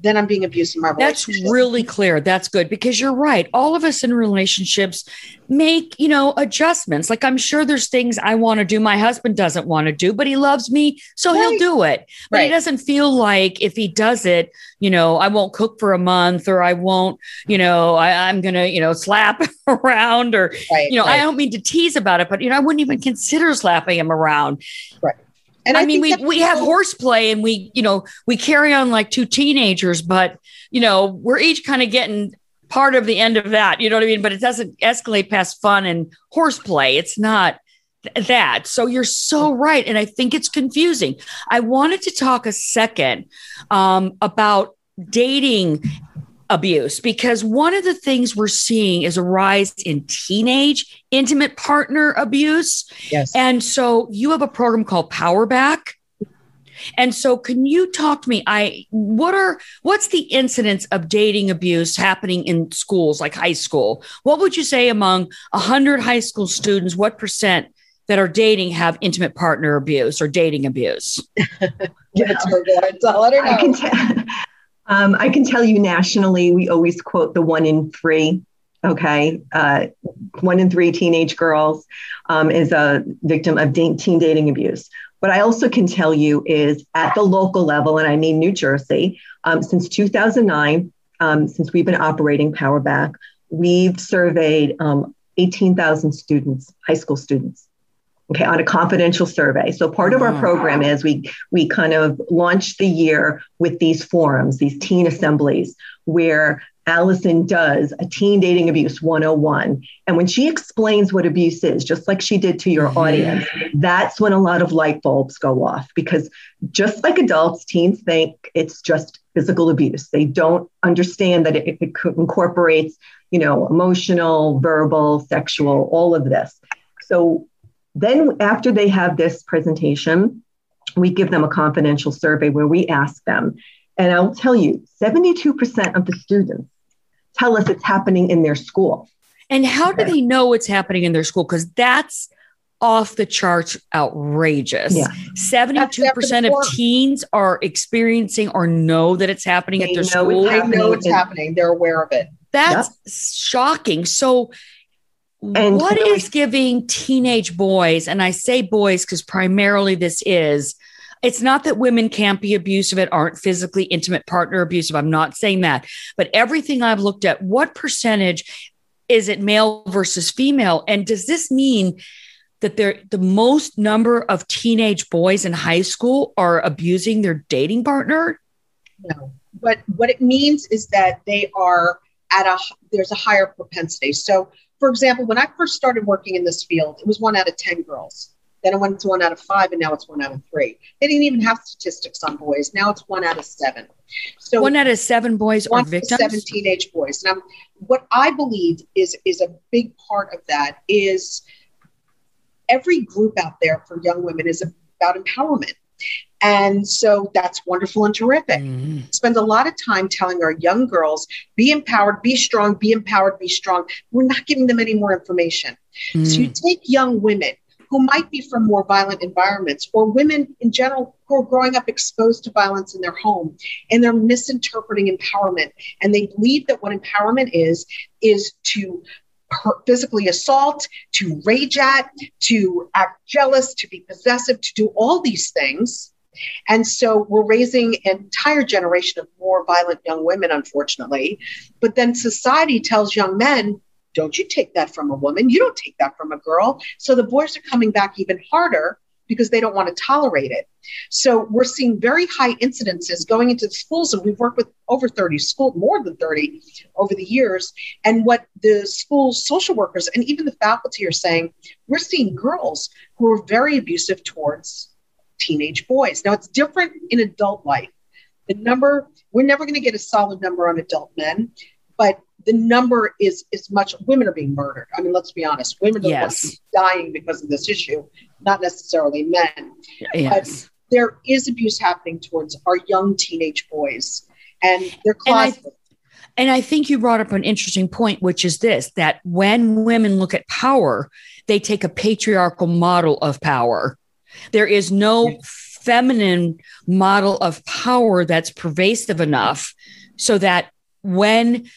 then I'm being abused in my relationship. That's really clear. That's good because you're right. All of us in relationships make, you know, adjustments. Like I'm sure there's things I want to do my husband doesn't want to do, but he loves me, so right. he'll do it. But right. he doesn't feel like if he does it, you know, I won't cook for a month or I won't, you know, I, am gonna, you know, slap around or right. you know, I don't mean to tease about it, but you know, I wouldn't even consider slapping him around. Right. And I, I mean, we we have horseplay and we, you know, we carry on like two teenagers, but you know, we're each kind of getting part of the end of that. You know what I mean? But it doesn't escalate past fun and horseplay. It's not that. So you're so right. And I think it's confusing. I wanted to talk a second um, about dating abuse because one of the things we're seeing is a rise in teenage intimate partner abuse. Yes. And so you have a program called Power Back. And so can you talk to me I what are what's the incidence of dating abuse happening in schools like high school? What would you say among 100 high school students what percent that are dating have intimate partner abuse or dating abuse? yeah. I can tell um, I can tell you nationally, we always quote the one in three. Okay, uh, one in three teenage girls um, is a victim of teen dating abuse. What I also can tell you is at the local level, and I mean New Jersey, um, since 2009, um, since we've been operating Power Back, we've surveyed um, 18,000 students, high school students okay on a confidential survey so part of our mm-hmm. program is we we kind of launch the year with these forums these teen assemblies where Allison does a teen dating abuse 101. And when she explains what abuse is, just like she did to your mm-hmm. audience, that's when a lot of light bulbs go off because just like adults, teens think it's just physical abuse. They don't understand that it, it incorporates, you know, emotional, verbal, sexual, all of this. So then, after they have this presentation, we give them a confidential survey where we ask them. And I'll tell you, 72% of the students tell us it's happening in their school. And how do they know it's happening in their school? Because that's off the charts outrageous. Yeah. 72% of teens are experiencing or know that it's happening they at their school. They know it's happening. They're aware of it. That's yep. shocking. So and what really- is giving teenage boys, and I say boys because primarily this is it's not that women can't be abusive and aren't physically intimate partner abusive. I'm not saying that. But everything I've looked at, what percentage is it male versus female? And does this mean that there the most number of teenage boys in high school are abusing their dating partner? No. But what it means is that they are at a there's a higher propensity. So for example, when I first started working in this field, it was one out of 10 girls. Then it went to one out of five, and now it's one out of three. They didn't even have statistics on boys. Now it's one out of seven. So one out of seven boys are victims. Seven teenage boys. Now, what I believe is is a big part of that is every group out there for young women is about empowerment. And so that's wonderful and terrific. Mm-hmm. Spend a lot of time telling our young girls be empowered, be strong, be empowered, be strong. We're not giving them any more information. Mm-hmm. So you take young women who might be from more violent environments or women in general who are growing up exposed to violence in their home and they're misinterpreting empowerment and they believe that what empowerment is is to physically assault to rage at to act jealous to be possessive to do all these things and so we're raising an entire generation of more violent young women, unfortunately. But then society tells young men, don't you take that from a woman. You don't take that from a girl. So the boys are coming back even harder because they don't want to tolerate it. So we're seeing very high incidences going into the schools, and we've worked with over 30 schools, more than 30 over the years. And what the school social workers and even the faculty are saying, we're seeing girls who are very abusive towards teenage boys. Now, it's different in adult life. The number, we're never going to get a solid number on adult men, but the number is is much women are being murdered. I mean, let's be honest, women are yes. dying because of this issue, not necessarily men. Yes. But there is abuse happening towards our young teenage boys, and they're closeted. And and I think you brought up an interesting point, which is this that when women look at power, they take a patriarchal model of power there is no feminine model of power that's pervasive enough so that when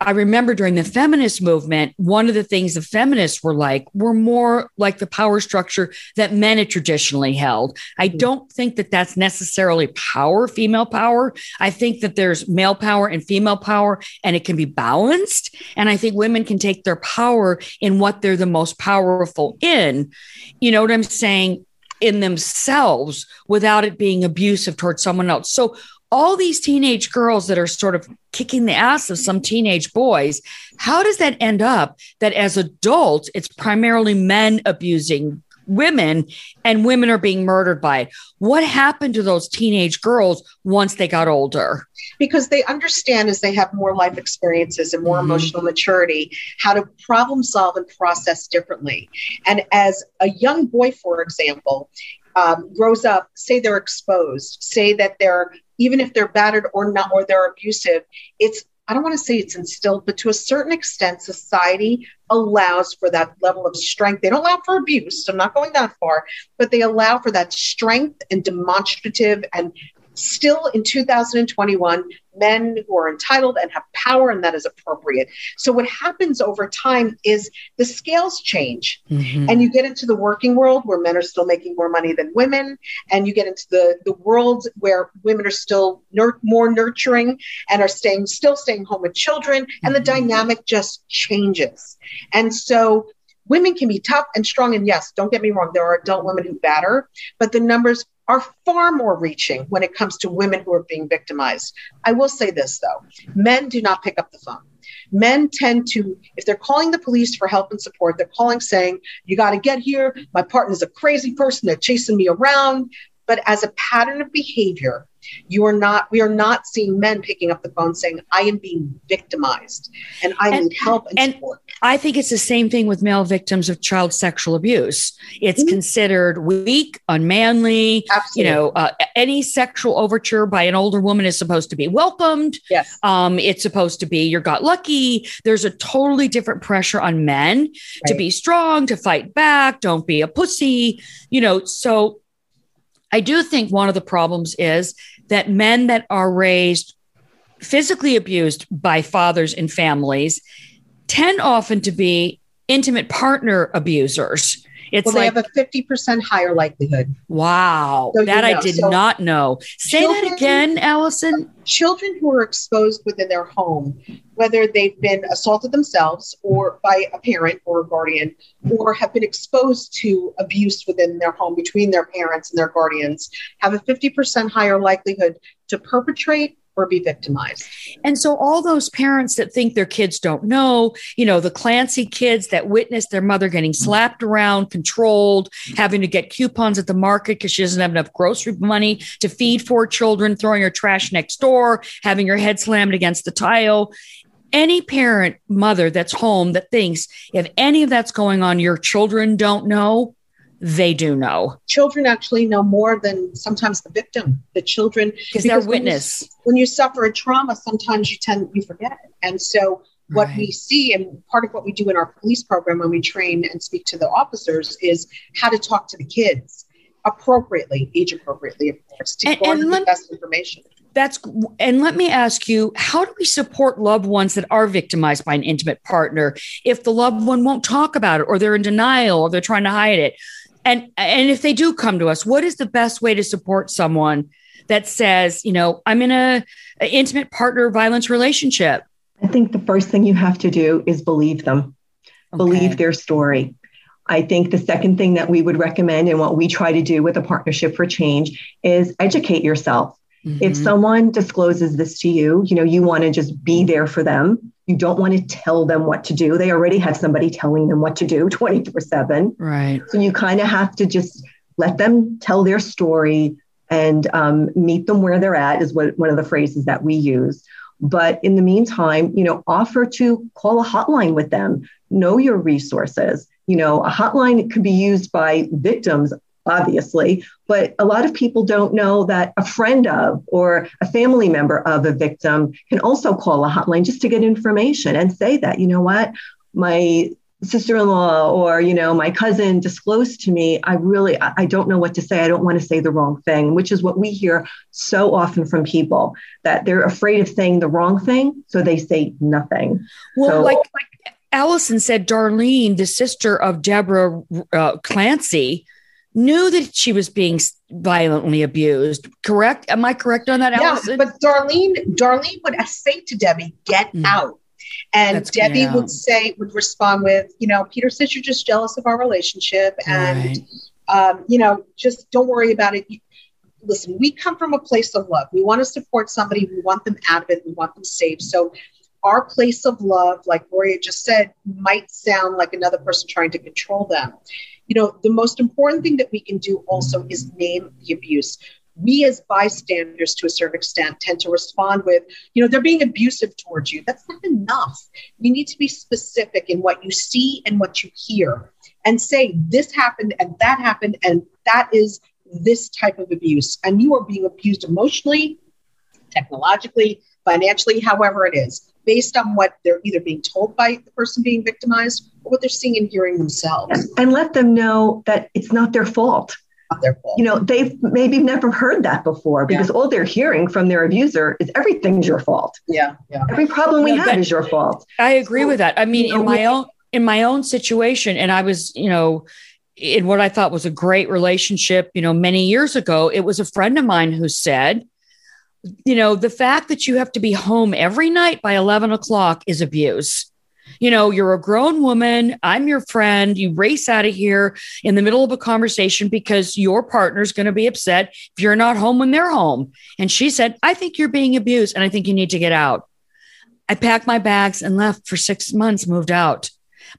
I remember during the feminist movement, one of the things the feminists were like were more like the power structure that men had traditionally held. I hmm. don't think that that's necessarily power, female power. I think that there's male power and female power, and it can be balanced. And I think women can take their power in what they're the most powerful in. You know what I'm saying? In themselves without it being abusive towards someone else. So all these teenage girls that are sort of kicking the ass of some teenage boys, how does that end up that as adults, it's primarily men abusing women and women are being murdered by it? What happened to those teenage girls once they got older? Because they understand as they have more life experiences and more mm-hmm. emotional maturity how to problem solve and process differently. And as a young boy, for example, um, grows up, say they're exposed, say that they're even if they're battered or not, or they're abusive, it's I don't want to say it's instilled, but to a certain extent, society allows for that level of strength. They don't allow for abuse. So I'm not going that far, but they allow for that strength and demonstrative and still in 2021 men who are entitled and have power and that is appropriate so what happens over time is the scales change mm-hmm. and you get into the working world where men are still making more money than women and you get into the the world where women are still nur- more nurturing and are staying still staying home with children and mm-hmm. the dynamic just changes and so women can be tough and strong and yes don't get me wrong there are adult women who batter but the numbers are far more reaching when it comes to women who are being victimized. I will say this though men do not pick up the phone. Men tend to, if they're calling the police for help and support, they're calling saying, You got to get here. My partner's a crazy person. They're chasing me around. But as a pattern of behavior, you are not, we are not seeing men picking up the phone saying, I am being victimized and I and, need help and, and, support. I think it's the same thing with male victims of child sexual abuse. It's mm-hmm. considered weak, unmanly. Absolutely. You know, uh, any sexual overture by an older woman is supposed to be welcomed. Yes. Um, it's supposed to be You're got lucky. There's a totally different pressure on men right. to be strong, to fight back, don't be a pussy. You know, so I do think one of the problems is that men that are raised physically abused by fathers in families tend often to be intimate partner abusers It's well, like they have a 50% higher likelihood. wow, So you that I did So not know. Say that again, Allison. Children who are exposed within their home, whether they've been assaulted themselves or by a parent or a guardian, or have been exposed to abuse within their home between their parents and their guardians, have a 50% higher likelihood to perpetrate or be victimized. And so all those parents that think their kids don't know, you know, the Clancy kids that witnessed their mother getting slapped around, controlled, having to get coupons at the market because she doesn't have enough grocery money to feed four children, throwing her trash next door, having her head slammed against the tile. Any parent, mother that's home that thinks if any of that's going on, your children don't know, they do know Children actually know more than sometimes the victim. The children because they're Because when you- witness. when you suffer a trauma, sometimes you tend you forget. And so what Right. we see and part of what we do in our police program when we train and speak to the officers is how to talk to the kids appropriately, age appropriately, of course, to And- and the best information. That's and let me ask you, how do we support loved ones that are victimized by an intimate partner if the loved one won't talk about it or they're in denial or they're trying to hide it? And and if they do come to us, what is the best way to support someone that says, you know, I'm in a, a intimate partner violence relationship? I think the first thing you have to do is believe them, believe their story. I think the second thing that we would recommend and what we try to do with a partnership for change is educate yourself. If Mhm. someone discloses this to you, you know, you want to just be there for them. You don't want to tell them what to do. They already have somebody telling them what to do 24 7. right. So you kind of have to just let them tell their story and um, meet them where they're at, is what one of the phrases that we use. But in the meantime, you know, offer to call a hotline with them, know your resources. You know, a hotline could be used by victims, obviously, but a lot of people don't know that a friend of or a family member of a victim can also call a hotline just to get information and say that, you know what, my sister-in-law or you know my cousin disclosed to me. I really i don't know what to say. I don't want to say the wrong thing which is what we hear so often from people that they're afraid of saying the wrong thing so they say nothing. Well, So- like, like Allison said, Darlene, the sister of Deborah uh, Clancy, knew that she was being violently abused. Correct? Am I correct on that, Yeah, Allison? but Darlene, Darlene would say to Debbie, "Get Mm. out," and That's- Debbie yeah. would say, would respond with, "You know, Peter says you're just jealous of our relationship, and Right. um, you know, just don't worry about it." Listen, we come from a place of love. We want to support somebody. We want them out of it. We want them safe. So, our place of love, like Gloria just said, might sound like another person trying to control them. You know, the most important thing that we can do also is name the abuse. We as bystanders to a certain extent tend to respond with you know they're being abusive towards you. That's not enough. You need to be specific in what you see and what you hear and say this happened and that happened and that is this type of abuse. And you are being abused emotionally technologically financially however it is based on what they're either being told by the person being victimized or what they're seeing and hearing themselves. And let them know that it's not their fault. Not their fault. You know they've maybe never heard that before because all they're hearing from their abuser is everything's your fault. Yeah yeah. Every problem we No, have is your fault. I agree with that. I mean, you know, in my we- own in my own situation, and I was, you know, in what I thought was a great relationship, you know, many years ago, it was a friend of mine who said, you know, the fact that you have to be home every night by 11 o'clock is abuse. You know, you're a grown woman. I'm your friend. You race out of here in the middle of a conversation because your partner's going to be upset if you're not home when they're home. And she said, I think you're being abused and I think you need to get out. I packed my bags and left for six months, moved out.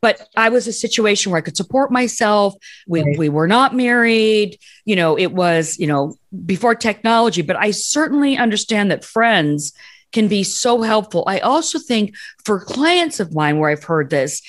But I was a situation where I could support myself. We, Right. we were not married. You know, it was, you know, before technology, but I certainly understand that friends can be so helpful. I also think for clients of mine where I've heard this,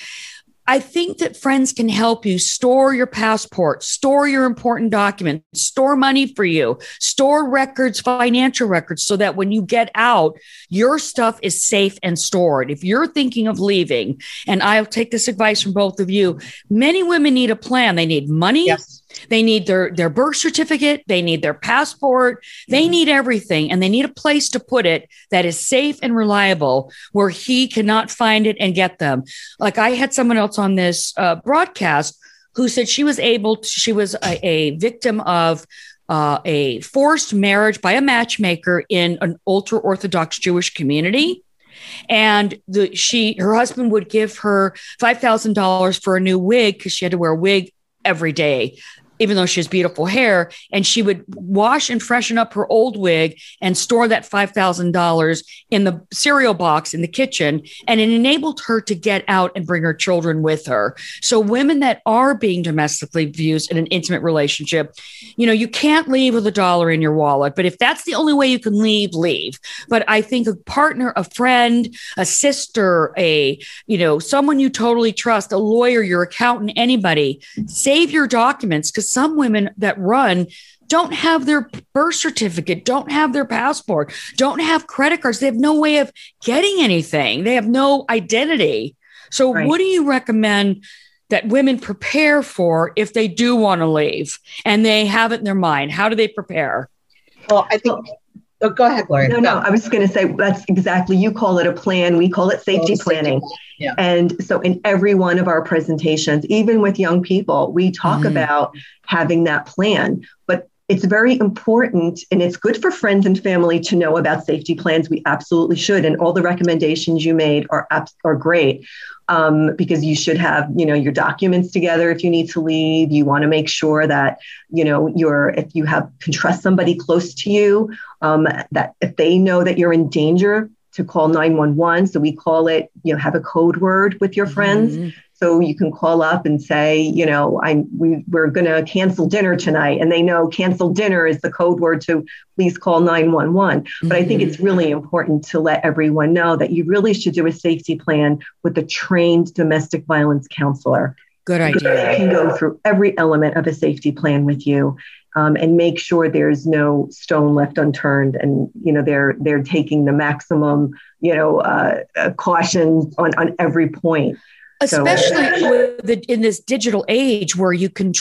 I think that friends can help you store your passport, store your important documents, store money for you, store records, financial records, so that when you get out, your stuff is safe and stored. If you're thinking of leaving, and I'll take this advice from both of you, many women need a plan. They need money, yes they need their, their birth certificate, they need their passport, they need everything, and they need a place to put it that is safe and reliable where he cannot find it and get them. Like I had someone else on this uh, broadcast who said she was able to, she was a, a victim of uh, a forced marriage by a matchmaker in an ultra orthodox Jewish community. And the she her husband would give her five thousand dollars for a new wig because she had to wear a wig every day even though she has beautiful hair. And she would wash and freshen up her old wig and store that $5,000 in the cereal box in the kitchen. And it enabled her to get out and bring her children with her. So, women that are being domestically abused in an intimate relationship, you know, you can't leave with a dollar in your wallet. But if that's the only way you can leave, leave. But I think a partner, a friend, a sister, a, you know, someone you totally trust, a lawyer, your accountant, anybody, save your documents because some women that run don't have their birth certificate, don't have their passport, don't have credit cards. They have no way of getting anything. They have no identity. So, right. what do you recommend that women prepare for if they do want to leave and they have it in their mind? How do they prepare? Well, I think Oh, go ahead, Gloria. No, no, I was going to say that's exactly, you call it a plan. We call it safety oh, planning. Safety. Yeah. And so in every one of our presentations, even with young people, we talk mm-hmm. about having that plan. But it's very important and it's good for friends and family to know about safety plans. We absolutely should. And all the recommendations you made are, are great um, because you should have you know your documents together if you need to leave you want to make sure that you know you're if you have can trust somebody close to you um, that if they know that you're in danger to call 911 so we call it you know have a code word with your friends mm-hmm. So you can call up and say, you know, I'm we we're going to cancel dinner tonight, and they know cancel dinner is the code word to please call 911. Mm-hmm. But I think it's really important to let everyone know that you really should do a safety plan with a trained domestic violence counselor. Good idea. They can go through every element of a safety plan with you. Um, and make sure there's no stone left unturned and you know they're they're taking the maximum you know uh, uh, caution on on every point especially so, the, in this digital age where you can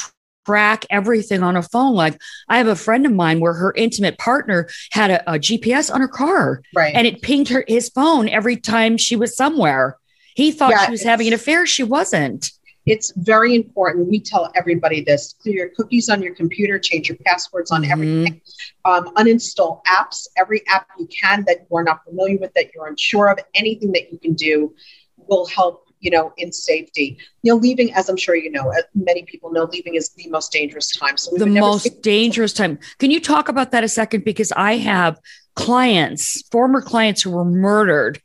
track everything on a phone. Like I have a friend of mine where her intimate partner had a, a GPS on her car, right. and it pinged her his phone every time she was somewhere. He thought yeah, she was having an affair. She wasn't. It's very important. We tell everybody this: clear your cookies on your computer, change your passwords on mm-hmm. everything, um, uninstall apps, every app you can that you are not familiar with, that you're unsure of. Anything that you can do will help you know, in safety. You know, leaving, as I'm sure you know, many people know, leaving is the most dangerous time. So the most dangerous time. Can you talk about that a second? Because I have clients, former clients who were murdered.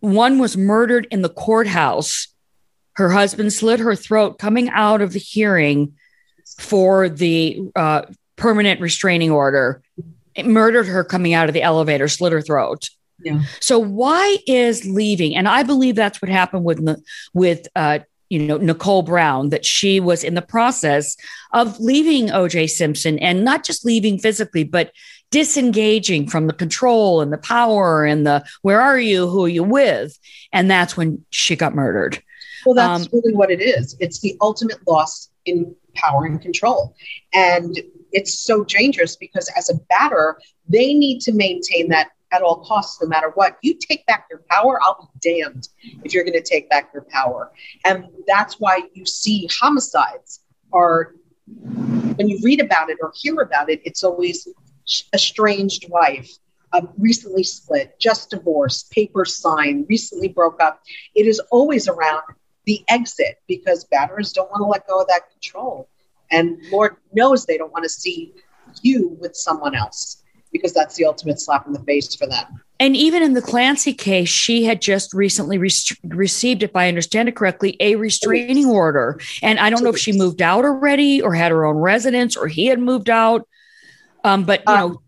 One was murdered in the courthouse. Her husband slit her throat coming out of the hearing for the uh, permanent restraining order. It murdered her coming out of the elevator, slit her throat. Yeah. So why is leaving? And I believe that's what happened with with uh, you know Nicole Brown that she was in the process of leaving OJ Simpson and not just leaving physically, but disengaging from the control and the power and the where are you, who are you with, and that's when she got murdered. Well, that's um, really what it is. It's the ultimate loss in power and control, and it's so dangerous because as a batter, they need to maintain that at all costs, no matter what. You take back your power, I'll be damned if you're going to take back your power. And that's why you see homicides are, when you read about it or hear about it, it's always a estranged wife, um, recently split, just divorced, paper signed, recently broke up. It is always around the exit because batterers don't want to let go of that control. And Lord knows they don't want to see you with someone else because that's the ultimate slap in the face for them. And even in the Clancy case, she had just recently re- received, if I understand it correctly, a restraining order. And I don't know if she moved out already or had her own residence or he had moved out. Um, but, you um, know.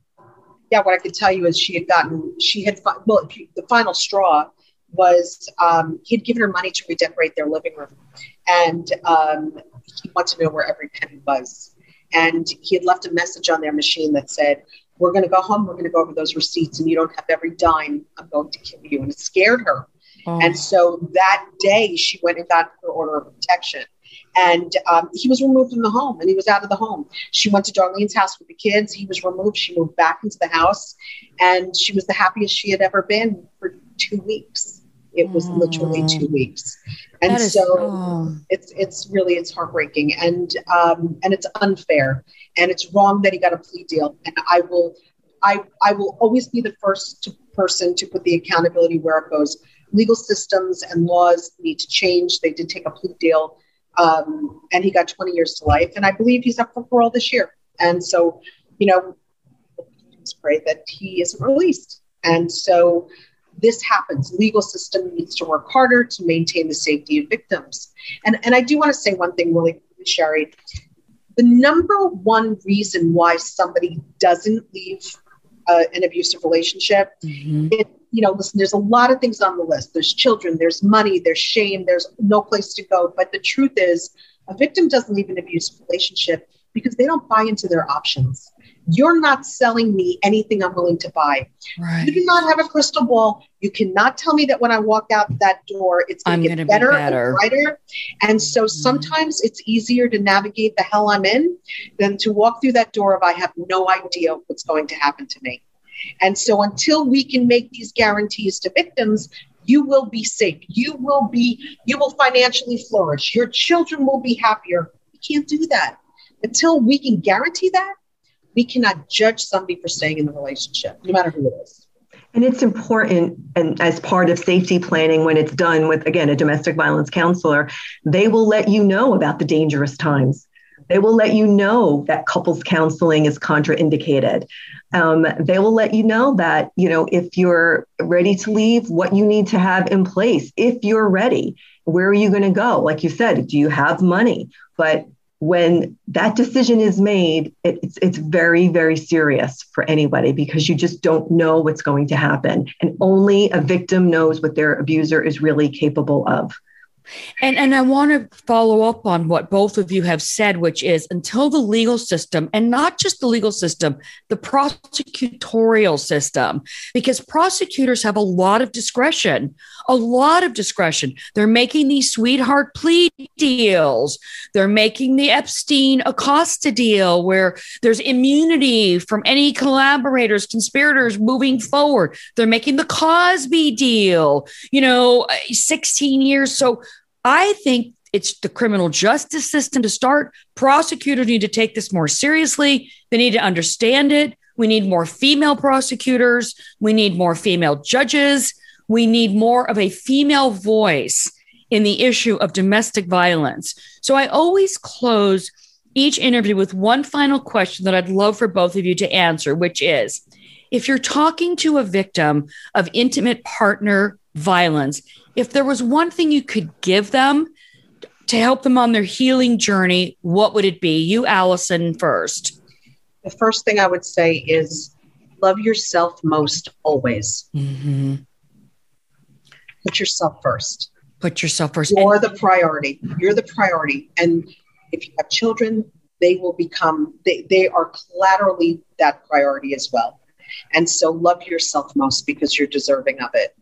Yeah, what I could tell you is she had gotten, she had, well, the final straw was um, he had given her money to redecorate their living room. And um, he wanted to know where every penny was. And he had left a message on their machine that said, we're going to go home. We're going to go over those receipts, and you don't have every dime. I'm going to kill you. And it scared her. Oh. And so that day, she went and got her order of protection. And um, he was removed from the home and he was out of the home. She went to Darlene's house with the kids. He was removed. She moved back into the house and she was the happiest she had ever been for two weeks. It was literally two mm. weeks, and is, so oh. it's it's really it's heartbreaking and um, and it's unfair and it's wrong that he got a plea deal. And I will I I will always be the first to, person to put the accountability where it goes. Legal systems and laws need to change. They did take a plea deal, um, and he got 20 years to life. And I believe he's up for parole this year. And so, you know, let's pray that he isn't released. And so this happens. Legal system needs to work harder to maintain the safety of victims. And, and I do want to say one thing really, Sherry. The number one reason why somebody doesn't leave uh, an abusive relationship, mm-hmm. it, you know, listen, there's a lot of things on the list. There's children, there's money, there's shame, there's no place to go. But the truth is, a victim doesn't leave an abusive relationship because they don't buy into their options. You're not selling me anything I'm willing to buy. Right. You do not have a crystal ball. You cannot tell me that when I walk out that door, it's going to get better, be better and brighter. And so mm-hmm. sometimes it's easier to navigate the hell I'm in than to walk through that door if I have no idea what's going to happen to me. And so until we can make these guarantees to victims, you will be safe. You will be, you will financially flourish. Your children will be happier. We can't do that. Until we can guarantee that, we cannot judge somebody for staying in the relationship, no matter who it is. And it's important, and as part of safety planning, when it's done with, again, a domestic violence counselor, they will let you know about the dangerous times. They will let you know that couples counseling is contraindicated. Um, they will let you know that, you know, if you're ready to leave, what you need to have in place. If you're ready, where are you going to go? Like you said, do you have money? But when that decision is made, it, it's, it's very, very serious for anybody because you just don't know what's going to happen. And only a victim knows what their abuser is really capable of. And and I want to follow up on what both of you have said, which is until the legal system, and not just the legal system, the prosecutorial system, because prosecutors have a lot of discretion, a lot of discretion. They're making these sweetheart plea deals. They're making the Epstein Acosta deal where there's immunity from any collaborators, conspirators moving forward. They're making the Cosby deal, you know, 16 years. So I think it's the criminal justice system to start. Prosecutors need to take this more seriously. They need to understand it. We need more female prosecutors. We need more female judges. We need more of a female voice in the issue of domestic violence. So I always close each interview with one final question that I'd love for both of you to answer, which is if you're talking to a victim of intimate partner violence, if there was one thing you could give them to help them on their healing journey, what would it be? You, Allison, first. The first thing I would say is love yourself most always. Mm-hmm. Put yourself first. Put yourself first. You're the priority. You're the priority. And if you have children, they will become, they, they are collaterally that priority as well. And so love yourself most because you're deserving of it.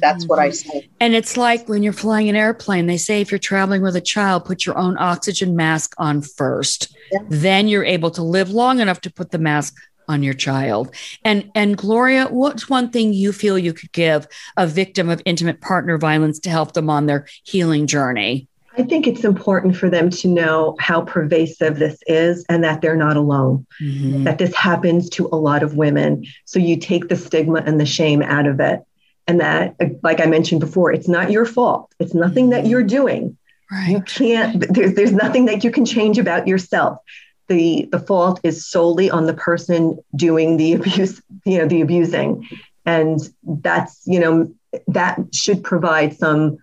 That's what I mm-hmm. say. And it's like when you're flying an airplane, they say if you're traveling with a child, put your own oxygen mask on first. Yeah. Then you're able to live long enough to put the mask on your child. And and Gloria, what's one thing you feel you could give a victim of intimate partner violence to help them on their healing journey? I think it's important for them to know how pervasive this is and that they're not alone, mm-hmm. that this happens to a lot of women. So you take the stigma and the shame out of it and that like i mentioned before it's not your fault it's nothing that you're doing right. you can't there's, there's nothing that you can change about yourself the the fault is solely on the person doing the abuse you know the abusing. And that's you know that should provide some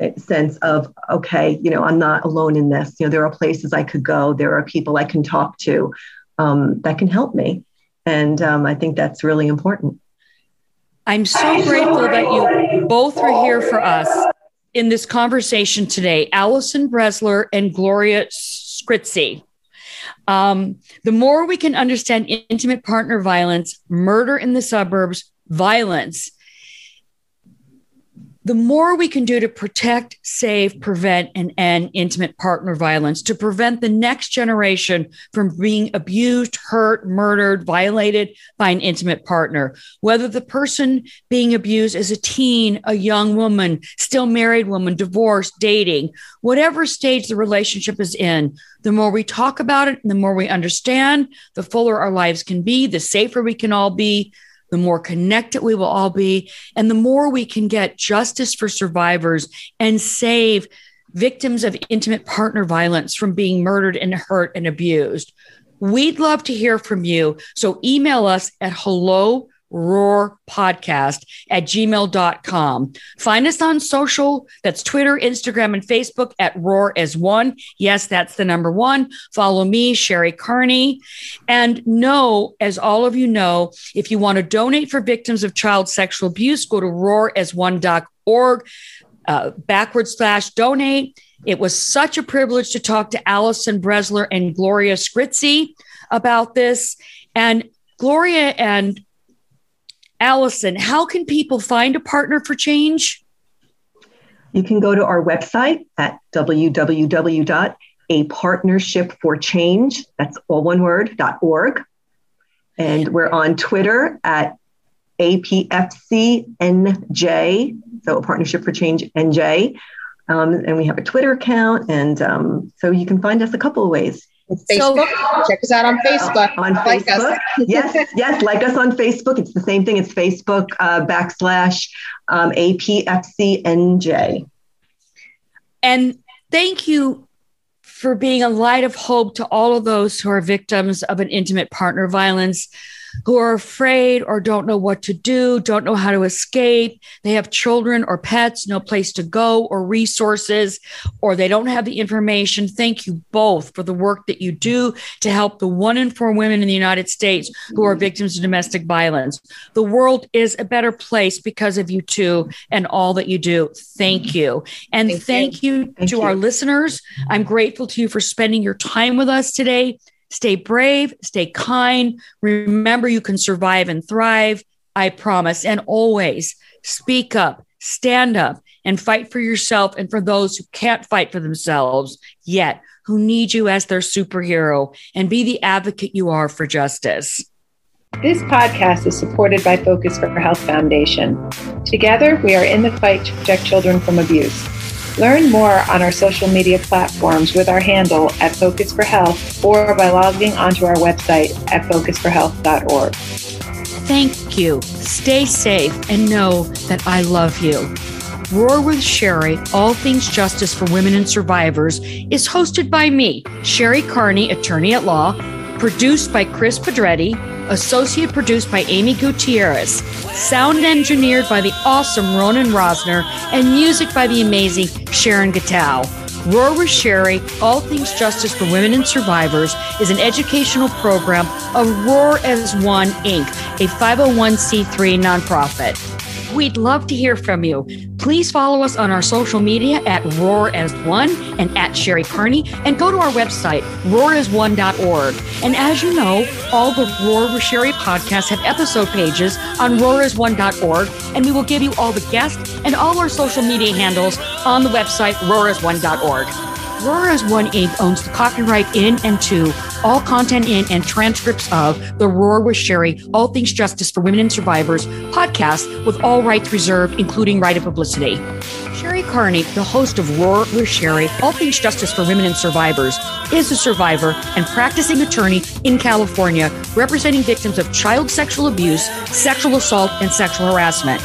uh, sense of okay you know i'm not alone in this. You know there are places i could go. There are people i can talk to um, that can help me. And um, i think that's really important. I'm so grateful that you both are here for us in this conversation today, Allison Bresler and Gloria Scritzi. Um, the more we can understand intimate partner violence, murder in the suburbs, violence, the more we can do to protect, save, prevent, and end intimate partner violence, to prevent the next generation from being abused, hurt, murdered, violated by an intimate partner, whether the person being abused is a teen, a young woman, still married woman, divorced, dating, whatever stage the relationship is in, the more we talk about it, and the more we understand, the fuller our lives can be, the safer we can all be, the more connected we will all be, and the more we can get justice for survivors and save victims of intimate partner violence from being murdered and hurt and abused. We'd love to hear from you. So email us at hello roar podcast at gmail.com. Find us on social. That's Twitter, Instagram, and Facebook at roar as one. Yes, that's the number one. Follow me, Sherry Carney. And know, as all of you know, if you want to donate for victims of child sexual abuse, go to roaras1.org uh, backward slash donate. It was such a privilege to talk to Allison Bresler and Gloria Scritzi about this. And Gloria and Allison, how can people find a partner for change? You can go to our website at www.apartnershipforchange, that's all one word, .org. And we're on Twitter at APFCNJ, so a Partnership for Change NJ. Um, and we have a Twitter account. And um, so you can find us a couple of ways. Facebook. So, Check us out on Facebook. Uh, on like Facebook. yes, yes, like us on Facebook. It's the same thing. It's Facebook uh, backslash um, APFCNJ. And thank you for being a light of hope to all of those who are victims of an intimate partner violence who are afraid or don't know what to do, don't know how to escape. They have children or pets, no place to go or resources, or they don't have the information. Thank you both for the work that you do to help the one in four women in the United States who are mm-hmm. victims of domestic violence. The world is a better place because of you two and all that you do. Thank mm-hmm. you. And thank, thank you, you thank to you. our listeners. I'm grateful to you for spending your time with us today. Stay brave, stay kind. Remember, you can survive and thrive. I promise. And always speak up, stand up, and fight for yourself and for those who can't fight for themselves yet, who need you as their superhero, and be the advocate you are for justice. This podcast is supported by Focus for Health Foundation. Together, we are in the fight to protect children from abuse. Learn more on our social media platforms with our handle at Focus for Health or by logging onto our website at focusforhealth.org. Thank you. Stay safe and know that I love you. Roar with Sherry, All Things Justice for Women and Survivors, is hosted by me, Sherry Carney, attorney at law, produced by Chris Pedretti, associate produced by Amy Gutierrez, sound engineered by the awesome Ronan Rosner, and music by the amazing Sharon Gattow. Roar with Sherry, All Things Justice for Women and Survivors, is an educational program of Roar as One, Inc., a 501c3 nonprofit. We'd love to hear from you. Please follow us on our social media at Roar as One and at Sherry Carney, and go to our website, roarasone.org. And as you know, all the Roar with Sherry podcasts have episode pages on roarasone.org, and we will give you all the guests and all our social media handles on the website, roarasone.org. Roar as One Inc. owns the copyright in and to all content in and transcripts of the Roar with Sherry, All Things Justice for Women and Survivors podcast with all rights reserved, including right of publicity. Sherry Carney, the host of Roar with Sherry, All Things Justice for Women and Survivors, is a survivor and practicing attorney in California representing victims of child sexual abuse, sexual assault, and sexual harassment.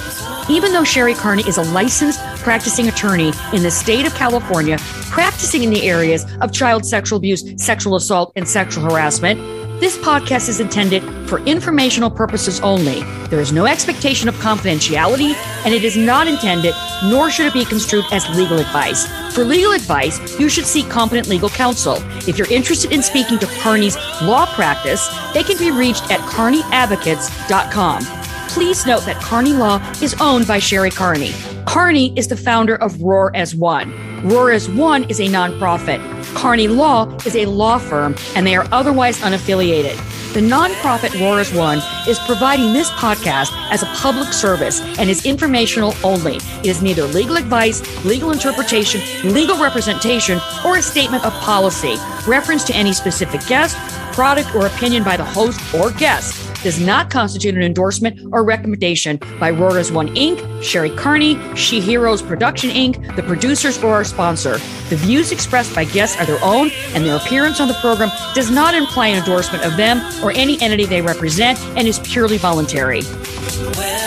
Even though Sherry Carney is a licensed practicing attorney in the state of California, practicing in the areas of child sexual abuse, sexual assault, and sexual harassment, this podcast is intended for informational purposes only. There is no expectation of confidentiality, and it is not intended, nor should it be construed as legal advice. For legal advice, you should seek competent legal counsel. If you're interested in speaking to Carney's law practice, they can be reached at carneyadvocates.com. Please note that Carney Law is owned by Sherry Carney. Carney is the founder of Roar as One. Roar as One is a nonprofit. Carney Law is a law firm, and they are otherwise unaffiliated. The nonprofit Roar as One is providing this podcast as a public service and is informational only. It is neither legal advice, legal interpretation, legal representation, or a statement of policy. Reference to any specific guest, product, or opinion by the host or guest does not constitute an endorsement or recommendation by Roar as One Inc., Sherry Carney, She Heroes Production Inc., the producers, or our sponsor. The views expressed by guests are their own, and their appearance on the program does not imply an endorsement of them or any entity they represent and is purely voluntary. Well,